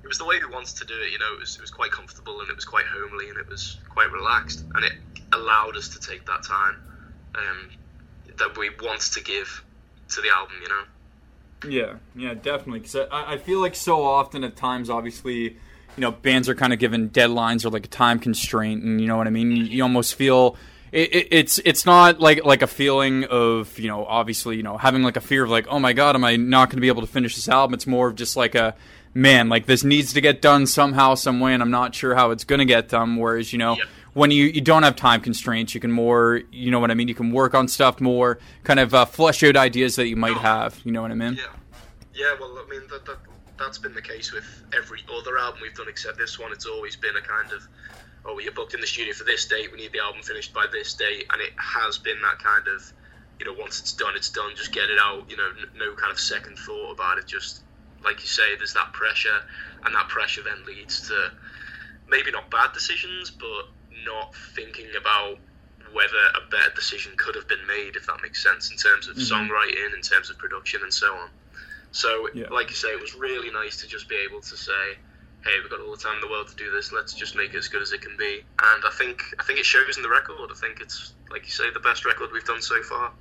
It was the way we wanted to do it, you know. It was, it was quite comfortable and it was quite homely and it was quite relaxed, and it allowed us to take that time um, that we wanted to give to the album, you know. Yeah, yeah, definitely. Because I, I feel like so often at times, obviously, you know, bands are kind of given deadlines or like a time constraint, and you know what I mean. You, you almost feel it, it, it's it's not like like a feeling of you know, obviously, you know, having like a fear of like, oh my god, am I not going to be able to finish this album? It's more of just like a man, like this needs to get done somehow, some way, and I'm not sure how it's going to get done. Whereas, you know. Yep. When you, you don't have time constraints, you can more, you know what I mean? You can work on stuff more, kind of uh, flesh out ideas that you might have. You know what I mean? Yeah, yeah. Well, I mean, that, that that's been the case with every other album we've done except this one. It's always been a kind of, oh, well, you're booked in the studio for this date. We need the album finished by this date, and it has been that kind of, you know, once it's done, it's done. Just get it out. You know, n- no kind of second thought about it. Just like you say, there's that pressure, and that pressure then leads to maybe not bad decisions, but not thinking about whether a better decision could have been made, if that makes sense, in terms of mm-hmm. songwriting, in terms of production, and so on. So, Yeah. like you say, it was really nice to just be able to say, "Hey, we've got all the time in the world to do this. Let's just make it as good as it can be." And I think I think it shows in the record. I think it's like you say, the best record we've done so far.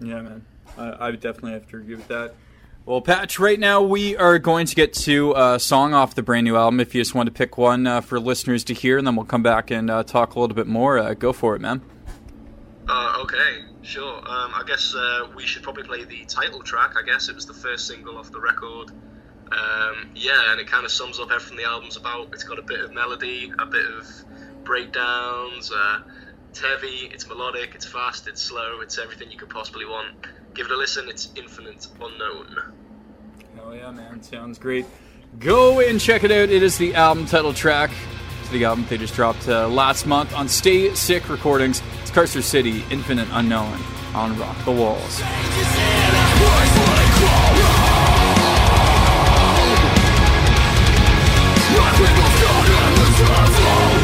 Yeah, man. I, I definitely have to agree with that. Well, Patch, right now we are going to get to a song off the brand new album. If you just want to pick one uh, for listeners to hear, and then we'll come back and uh, talk a little bit more, uh, go for it, man. Uh, okay, sure. Um, I guess uh, we should probably play the title track. I guess it was the first single off the record. Um, yeah, and it kind of sums up everything the album's about. It's got a bit of melody, a bit of breakdowns. Uh, it's heavy, it's melodic, it's fast, it's slow, it's everything you could possibly want. Give it a listen. It's Infinite Unknown. Hell yeah, man. Sounds great. Go and check it out. It is the album title track to the album they just dropped uh, last month on Stay Sick Recordings. Carcer City, Infinite Unknown on Rock the Walls. There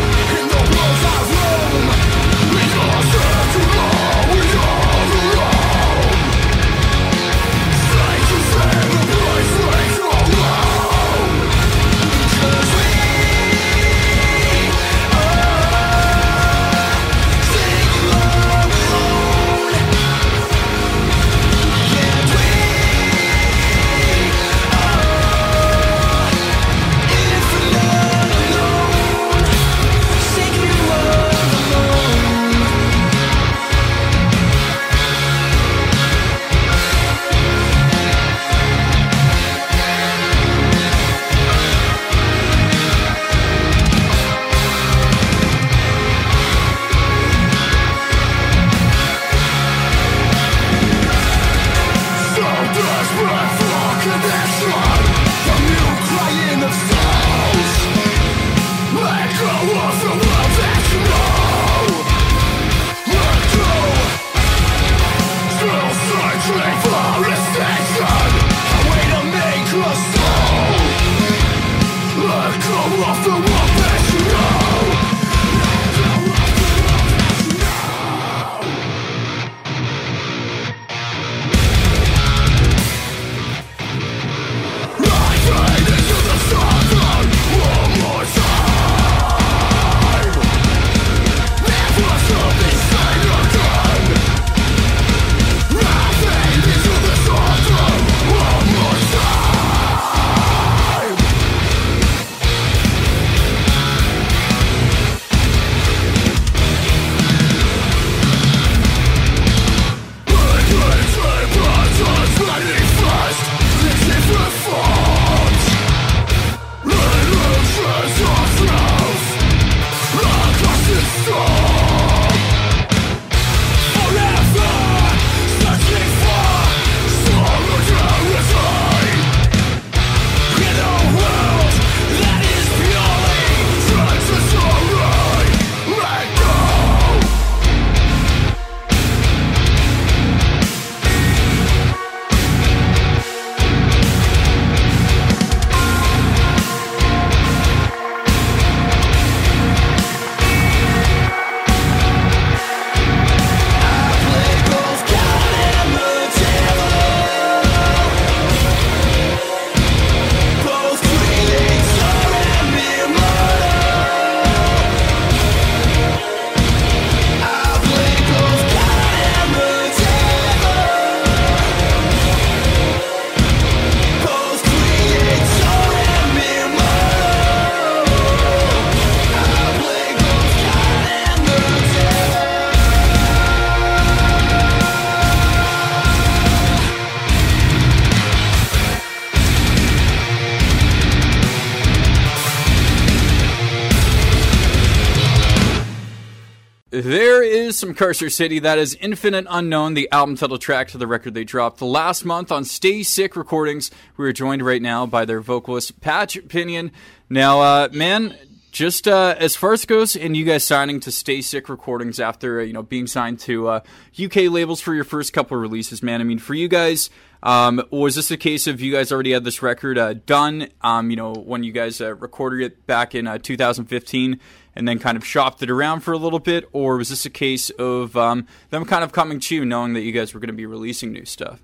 is some Carcer City. That is Infinite Unknown, the album title track to the record they dropped last month on Stay Sick Recordings. We are joined right now by their vocalist, Patch Pinion. Now, uh, man, just uh, as far as goes, and you guys signing to Stay Sick Recordings after uh, you know being signed to uh, UK labels for your first couple of releases, man. I mean, for you guys, um, was this a case of you guys already had this record uh, done? Um, you know, when you guys uh, recorded it back in uh, 2015, and then kind of shopped it around for a little bit, or was this a case of um, them kind of coming to you, knowing that you guys were going to be releasing new stuff?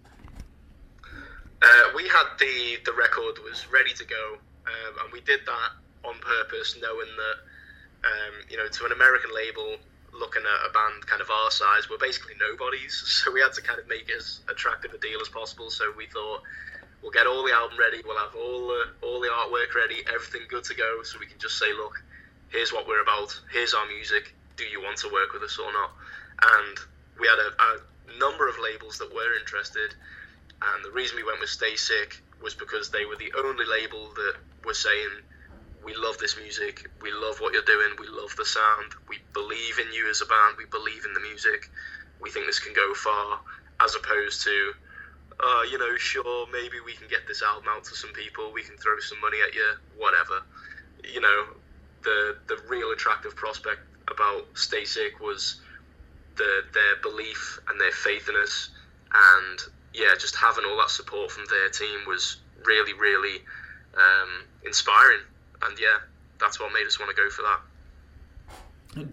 Uh, we had the the record was ready to go, um, and we did that on purpose, knowing that um, you know to an American label looking at a band kind of our size, we're basically nobodies, so we had to kind of make as attractive a deal as possible. So we thought we'll get all the album ready, we'll have all the all the artwork ready, everything good to go, so we can just say, look, here's what we're about, here's our music. Do you want to work with us or not? And we had a, a number of labels that were interested. And the reason we went with Stay Sick was because they were the only label that were saying, We love this music, we love what you're doing, we love the sound, we believe in you as a band, we believe in the music, we think this can go far, as opposed to, uh, you know, sure, maybe we can get this album out to some people, we can throw some money at you, whatever. You know, the the real attractive prospect about Stay Sick was the, their belief and their faith in us, and yeah, just having all that support from their team was really, really um, inspiring. And yeah, that's what made us want to go for that.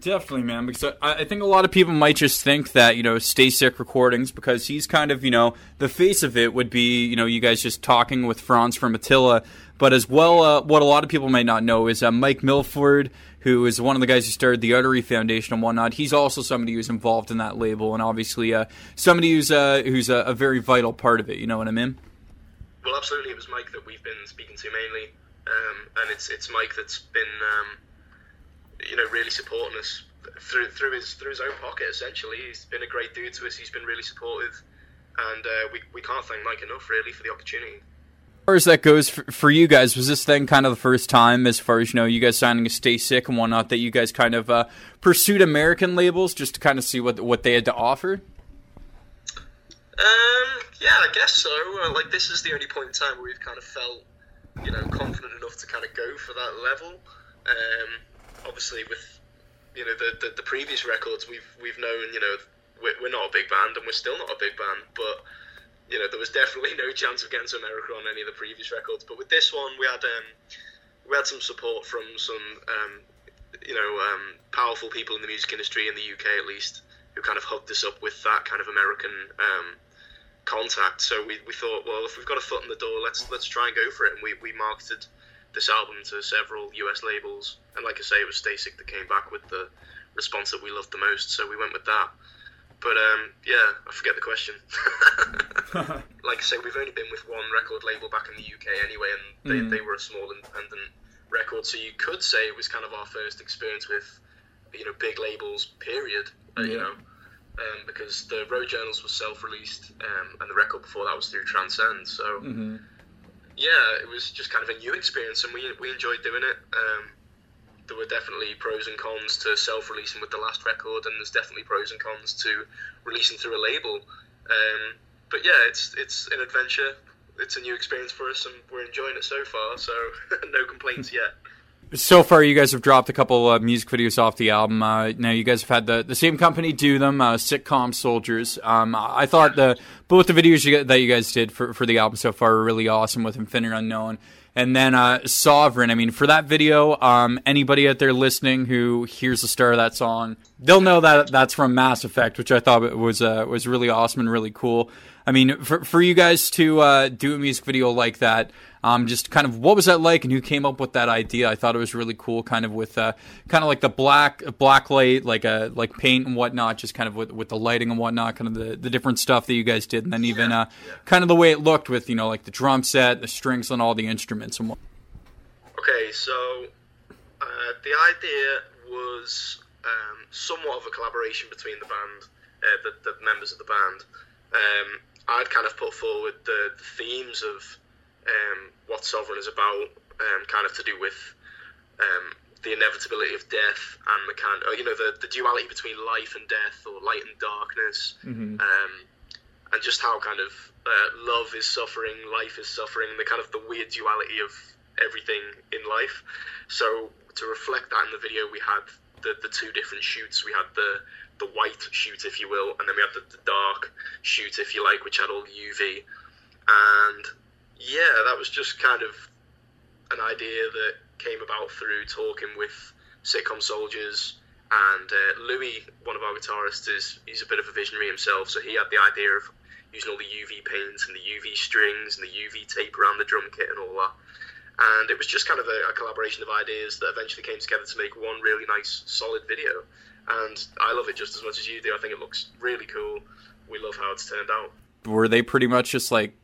Definitely, man. Because I, I think a lot of people might just think that you know Stay Sick Recordings because he's kind of you know the face of it would be you know you guys just talking with Fronz from Attila, but as well uh, what a lot of people might not know is uh, Mike Milford, who is one of the guys who started the Artery Foundation and whatnot. He's also somebody who's involved in that label and obviously uh, somebody who's uh, who's a, a, very vital part of it. You know what I mean? Well, absolutely. It was Mike that we've been speaking to mainly, um, and it's it's Mike that's been. Um, you know, really supporting us through through his through his own pocket. Essentially, he's been a great dude to us. He's been really supportive, and uh, we we can't thank Mike enough really for the opportunity. As far as that goes for, for, you guys, was this then kind of the first time, as far as you know, you guys signing a Stay Sick and whatnot, that you guys kind of uh, pursued American labels just to kind of see what what they had to offer? Um, yeah, I guess so. Uh, like this is the only point in time where we've kind of felt, you know, confident enough to kind of go for that level. Um, obviously with you know the, the, the previous records we've we've known you know we're, we're not a big band and we're still not a big band but you know there was definitely no chance of getting to America on any of the previous records. But with this one we had um, we had some support from some um, you know um, powerful people in the music industry in the UK at least who kind of hooked us up with that kind of American um, contact. So we, we thought well if we've got a foot in the door let's let's try and go for it. And we, we marketed this album to several US labels, and like I say, it was Stay Sick that came back with the response that we loved the most, so we went with that. But um, yeah, I forget the question. like I say, we've only been with one record label back in the UK anyway, and they, mm. they were a small independent record, so you could say it was kind of our first experience with, you know, big labels. Period. Uh, You know. Um, because the Road Journals was self-released, um, and the record before that was through Transcend. So mm-hmm yeah, it was just kind of a new experience, and we we enjoyed doing it. Um, there were definitely pros and cons to self-releasing with the last record, and there's definitely pros and cons to releasing through a label. Um, but yeah, it's it's an adventure. It's a new experience for us, and we're enjoying it so far. So no complaints yet. So far, you guys have dropped a couple uh, music videos off the album. Uh, now, you guys have had the, the same company do them, uh, Sitcom Soldiers. Um, I thought the both the videos you, that you guys did for, for the album so far are really awesome with Infinite Unknown. And then uh, Sovereign. I mean, for that video, um, anybody out there listening who hears the start of that song, they'll know that that's from Mass Effect, which I thought was uh, was really awesome and really cool. I mean, for for you guys to uh, do a music video like that, um, just kind of what was that like, and who came up with that idea? I thought it was really cool, kind of with uh, kind of like the black black light, like a uh, like paint and whatnot, just kind of with with the lighting and whatnot, kind of the, the different stuff that you guys did, and then even uh, kind of the way it looked with you know like the drum set, the strings, and all the instruments and what. Okay, so uh, the idea was um, somewhat of a collaboration between the band, uh, the, the members of the band. Um, I'd kind of put forward the, the themes of um, what Sovereign is about, um, kind of to do with um, the inevitability of death and the kind of, you know, the, the duality between life and death or light and darkness, mm-hmm. Um, and just how kind of uh, love is suffering, life is suffering, the kind of the weird duality of everything in life. So to reflect that in the video, we had the, the two different shoots. We had the the white shoot, if you will, and then we had the, the dark shoot, if you like, which had all the UV. And yeah, that was just kind of an idea that came about through talking with sitcom soldiers. And uh, Louis, one of our guitarists, is he's a bit of a visionary himself, so he had the idea of using all the UV paints and the UV strings and the UV tape around the drum kit and all that. And it was just kind of a, a collaboration of ideas that eventually came together to make one really nice, solid video. And I love it just as much as you do. I think it looks really cool. We love how it's turned out. Were they pretty much just like,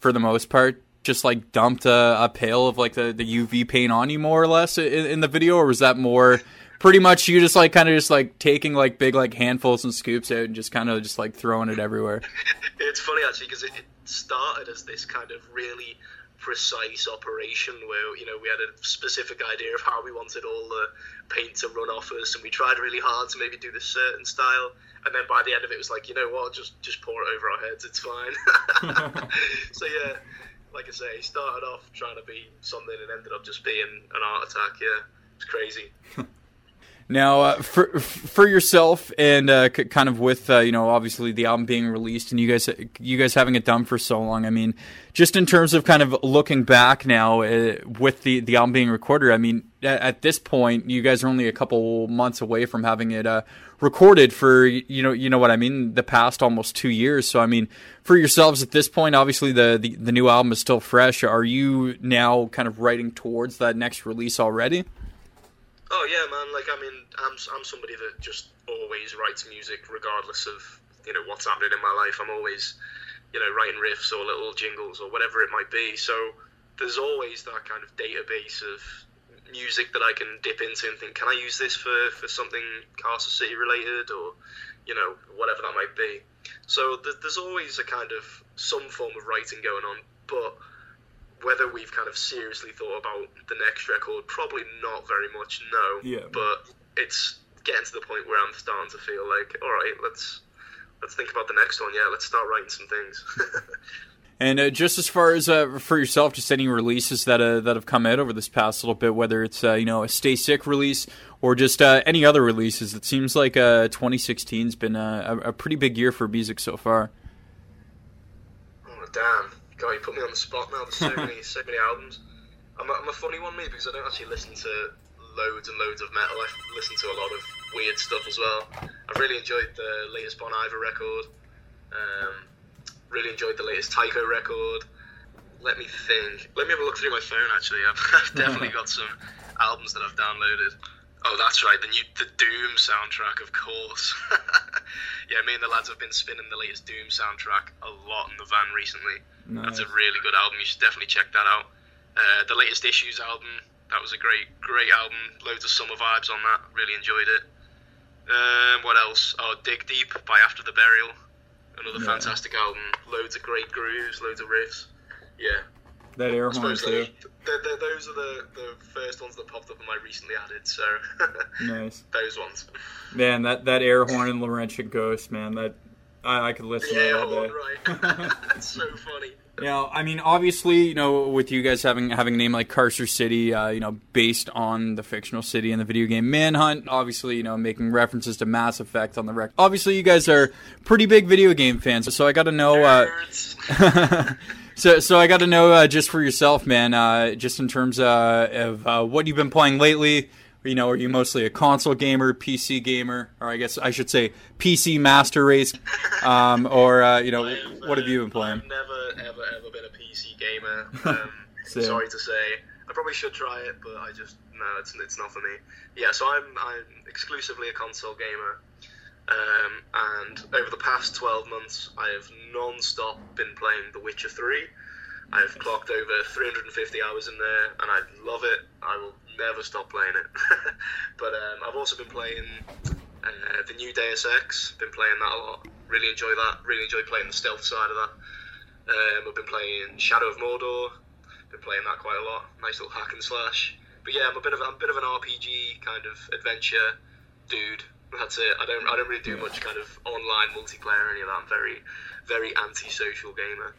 for the most part, just like dumped a, a pail of like the, the UV paint on you more or less in, in the video, or was that more pretty much you just like kind of just like taking like big like handfuls and scoops out and just kind of just like throwing it everywhere? it's funny actually because it, it started as this kind of really precise operation where you know we had a specific idea of how we wanted all the paint to run off us and we tried really hard to maybe do this certain style and then by the end of it, it was like you know what just just pour it over our heads it's fine. So yeah like i say started off trying to be something and ended up just being an art attack yeah. It's crazy Now, uh, for for yourself and uh, c- kind of with uh, you know obviously the album being released and you guys you guys having it done for so long, I mean, just in terms of kind of looking back now uh, with the the album being recorded, I mean, at, at, this point you guys are only a couple months away from having it uh, recorded for you know you know what I mean the past almost two years. So I mean, for yourselves at this point, obviously the the, the new album is still fresh. Are you now kind of writing towards that next release already? Oh yeah, man. Like I mean, I'm I'm somebody that just always writes music regardless of you know what's happening in my life. I'm always you know writing riffs or little jingles or whatever it might be. So there's always that kind of database of music that I can dip into and think, can I use this for for something Carcer City related or you know whatever that might be. So th- there's always a kind of some form of writing going on, but whether we've kind of seriously thought about the next record, probably not very much. No. Yeah. But it's getting to the point where I'm starting to feel like, all right, let's let's think about the next one. Yeah, let's start writing some things. And uh, just as far as uh, for yourself, just any releases that uh, that have come out over this past little bit, whether it's uh, you know a Stay Sick release or just uh, any other releases, it seems like 2016's been a, a, pretty big year for music so far. Oh damn! God, you put me on the spot now. There's so many, so many albums. I'm a, I'm a funny one, me, because I don't actually listen to loads and loads of metal. I listen to a lot of weird stuff as well. I've really enjoyed the latest Bon Iver record. Um, really enjoyed the latest Tycho record. Let me think. Let me have a look through my phone. Actually, I've, I've definitely got some albums that I've downloaded. Oh, that's right. The new the Doom soundtrack, of course. yeah, me and the lads have been spinning the latest Doom soundtrack a lot in the van recently. Nice. That's a really good album. You should definitely check that out. Uh, the latest Issues album. That was a great, great album. Loads of summer vibes on that. Really enjoyed it. Um, what else? Oh, Dig Deep by After the Burial. Another yeah. fantastic album. Loads of great grooves, loads of riffs. Yeah, that air horn too. those are the, the first ones that popped up in my recently added. So nice. Those ones. Man, that that air horn and Laurentian Ghost, man, that I, I could listen the to all day. Right. That's so funny. Yeah, I mean, obviously, you know, with you guys having having a name like Carcer City, uh, you know, based on the fictional city in the video game Manhunt, obviously, you know, making references to Mass Effect on the record. Obviously, you guys are pretty big video game fans, so I got to know. Uh, So, so I got to know uh, just for yourself, man. Uh, just in terms uh, of uh, what you've been playing lately. You know, are you mostly a console gamer, PC gamer, or I guess I should say PC master race, um, or uh, you know, what have you been playing? I've never, ever, ever been a PC gamer. Um, sorry to say, I probably should try it, but I just no, it's it's not for me. Yeah, so I'm I'm exclusively a console gamer. Um, and over the past 12 months, I have non stop been playing The Witcher 3. I've clocked over 350 hours in there, and I love it. I will never stop playing it. but um, I've also been playing uh, the new Deus Ex, been playing that a lot. Really enjoy that. Really enjoy playing the stealth side of that. Um, I've been playing Shadow of Mordor, been playing that quite a lot. Nice little hack and slash. But yeah, I'm a bit of I'm a bit of an RPG kind of adventure dude. That's it. I don't I don't really do much kind of online multiplayer or any of that. I'm very very anti-social gamer.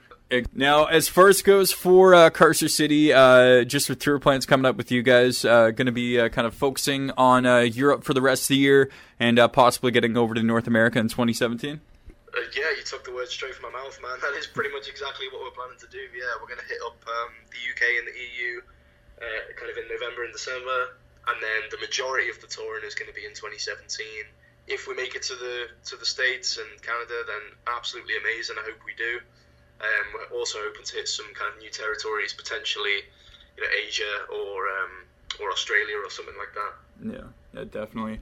Now, as far as goes for uh, Carcer City, uh, just with tour plans coming up with you guys, uh, going to be uh, kind of focusing on uh, Europe for the rest of the year and uh, possibly getting over to North America in 2017. Uh, yeah, you took the words straight from my mouth, man. That is pretty much exactly what we're planning to do. Yeah, we're going to hit up um, the UK and the EU kind of in November and December and then the majority of the touring is going to be in 2017. If we make it to the to the states and Canada, then absolutely amazing. I hope we do. Um, we're also hoping to hit some kind of new territories, potentially, you know, Asia or um, or Australia or something like that. Yeah, yeah, definitely.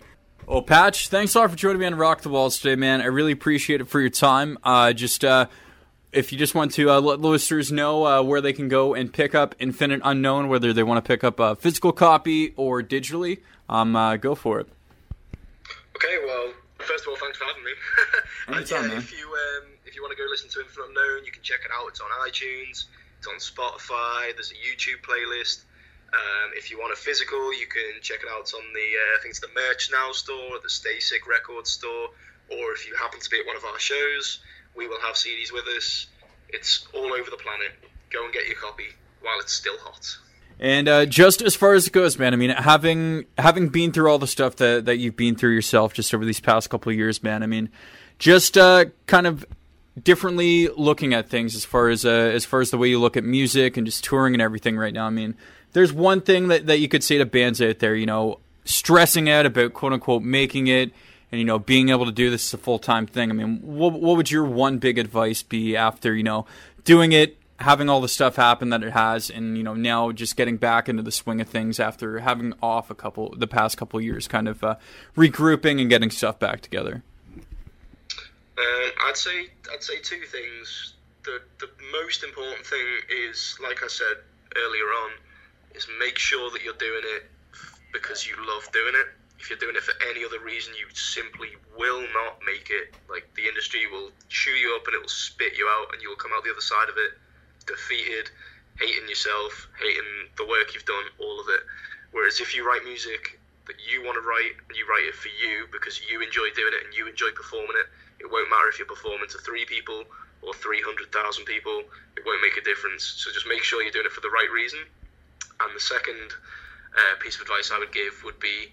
Well, Patch, thanks a lot for joining me on Rock the Walls today, man. I really appreciate it for your time. Uh, just uh, if you just want to uh, let listeners know uh, where they can go and pick up Infinite Unknown, whether they want to pick up a physical copy or digitally, um, uh, go for it. Okay, well, first of all, thanks for having me. and Anytime, yeah, man. if you um, if you want to go listen to Infinite Unknown, you can check it out. It's on iTunes, it's on Spotify. There's a YouTube playlist. Um, if you want a physical, you can check it out. It's on the uh, I think it's the Merch Now store, the Stay Sick Records store, or if you happen to be at one of our shows, we will have CDs with us. It's all over the planet. Go and get your copy while it's still hot. And uh, just as far as it goes, man, I mean, having having been through all the stuff that, that you've been through yourself just over these past couple of years, man, I mean, just uh, kind of differently looking at things as far as uh, as far as the way you look at music and just touring and everything right now. I mean, there's one thing that, that you could say to bands out there, you know, stressing out about quote unquote making it and you know being able to do this is a full time thing. I mean, what what would your one big advice be after you know doing it, having all the stuff happen that it has, and you know now just getting back into the swing of things after having off a couple the past couple years, kind of uh, regrouping and getting stuff back together. Um, I'd say I'd say two things. The the most important thing is, like I said earlier on, is make sure that you're doing it because you love doing it. If you're doing it for any other reason, you simply will not make it. Like the industry will chew you up and it will spit you out, and you'll come out the other side of it defeated, hating yourself, hating the work you've done, all of it. Whereas if you write music that you want to write and you write it for you because you enjoy doing it and you enjoy performing it, it won't matter if you're performing to three people or 300,000 people, it won't make a difference. So just make sure you're doing it for the right reason. And the second uh, piece of advice I would give would be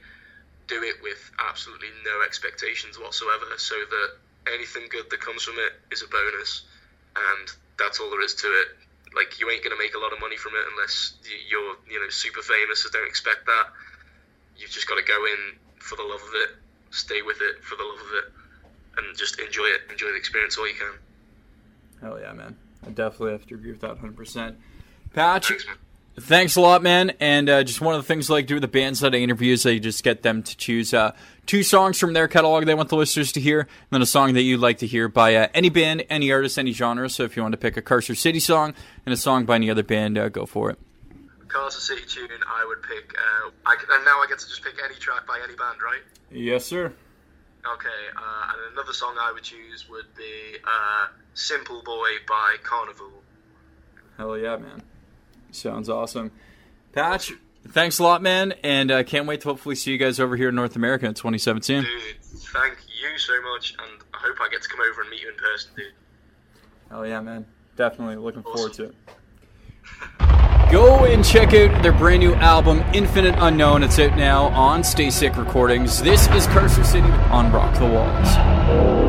do it with absolutely no expectations whatsoever so that anything good that comes from it is a bonus. And that's all there is to it. Like you ain't gonna make a lot of money from it unless you're you know super famous. So don't expect that. You've just got to go in for the love of it, stay with it for the love of it, and just enjoy it. Enjoy the experience all you can. Hell yeah, man! I definitely have to agree with that 100. percent Patch, Thanks. Thanks a lot, man. And uh, just one of the things I like to do with the bands that I interview is I just get them to choose uh, two songs from their catalog they want the listeners to hear, and then a song that you'd like to hear by uh, any band, any artist, any genre. So if you want to pick a Carcer City song and a song by any other band, uh, go for it. Carcer City tune. I would pick. Uh, I, and now I get to just pick any track by any band, right? Yes, sir. Okay. Uh, and another song I would choose would be uh, "Simple Boy" by Karnivool. Hell yeah, man. Sounds awesome. Patch, thanks a lot, man. And uh, can't wait to hopefully see you guys over here in North America in 2017. Dude, thank you so much, and I hope I get to come over and meet you in person, dude. Hell yeah, man. Definitely looking forward to it. Go and check out their brand new album, Infinite Unknown. It's out now on Stay Sick Recordings. This is Carcer City on Rock the Walls.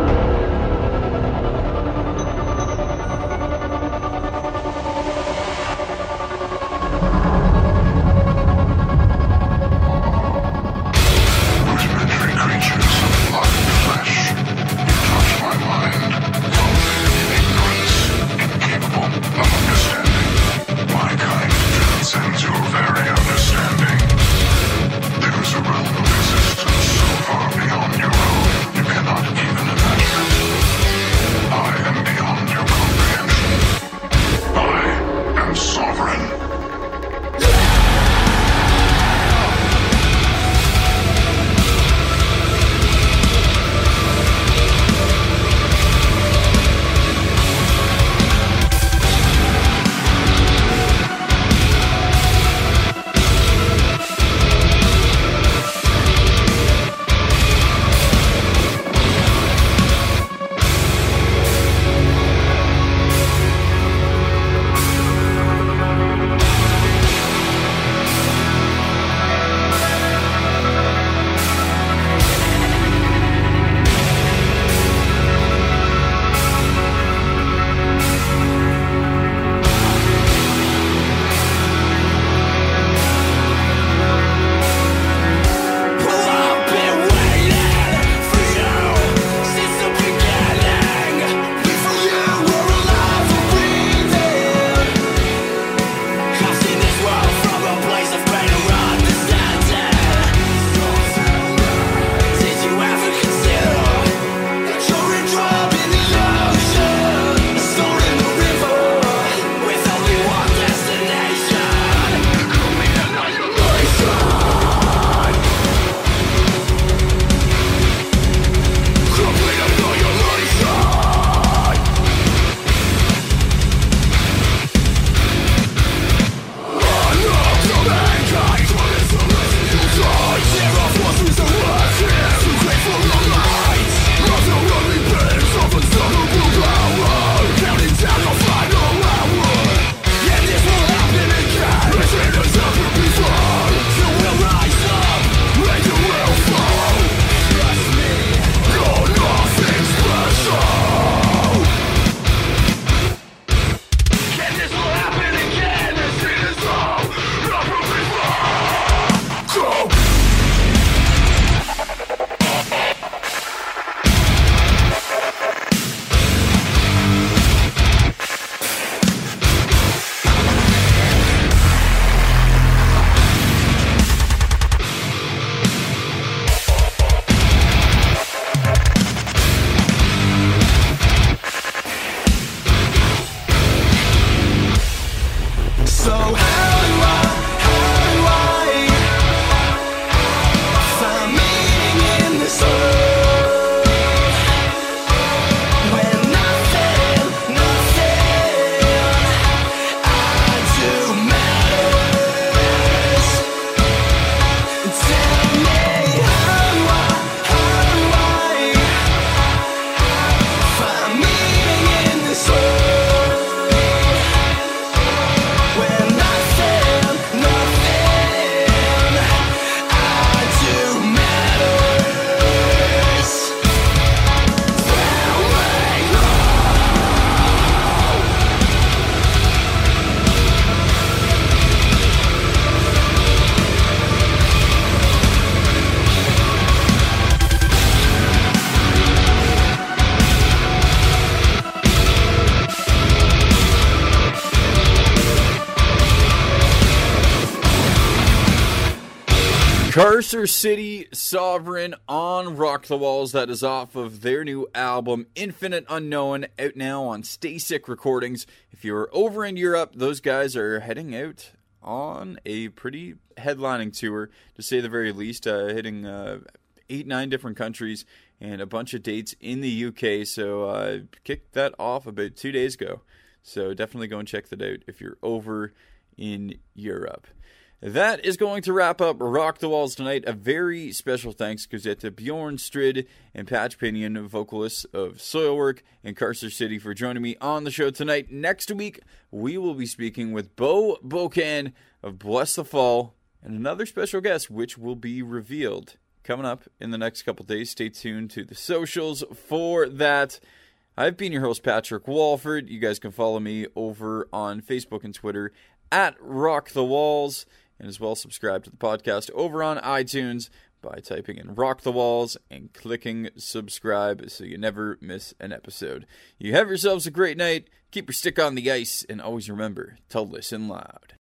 So how City Sovereign on Rock the Walls. That is off of their new album, Infinite Unknown, out now on Stay Sick Recordings. If you're over in Europe, those guys are heading out on a pretty headlining tour, to say the very least, uh, hitting uh, eight, nine different countries and a bunch of dates in the UK. So, uh, kicked that off about two days ago. So, definitely go and check that out if you're over in Europe. That is going to wrap up Rock the Walls tonight. A very special thanks goes out to Bjorn Strid and Patch Pinion, vocalists of Soilwork and Carcer City, for joining me on the show tonight. Next week, we will be speaking with Beau Bokan of Blessthefall and another special guest, which will be revealed coming up in the next couple days. Stay tuned to the socials for that. I've been your host, Patrick Walford. You guys can follow me over on Facebook and Twitter at Rock the Walls, and as well subscribe to the podcast over on iTunes by typing in Rock the Walls and clicking subscribe so you never miss an episode. You have yourselves a great night. Keep your stick on the ice, and always remember to listen loud.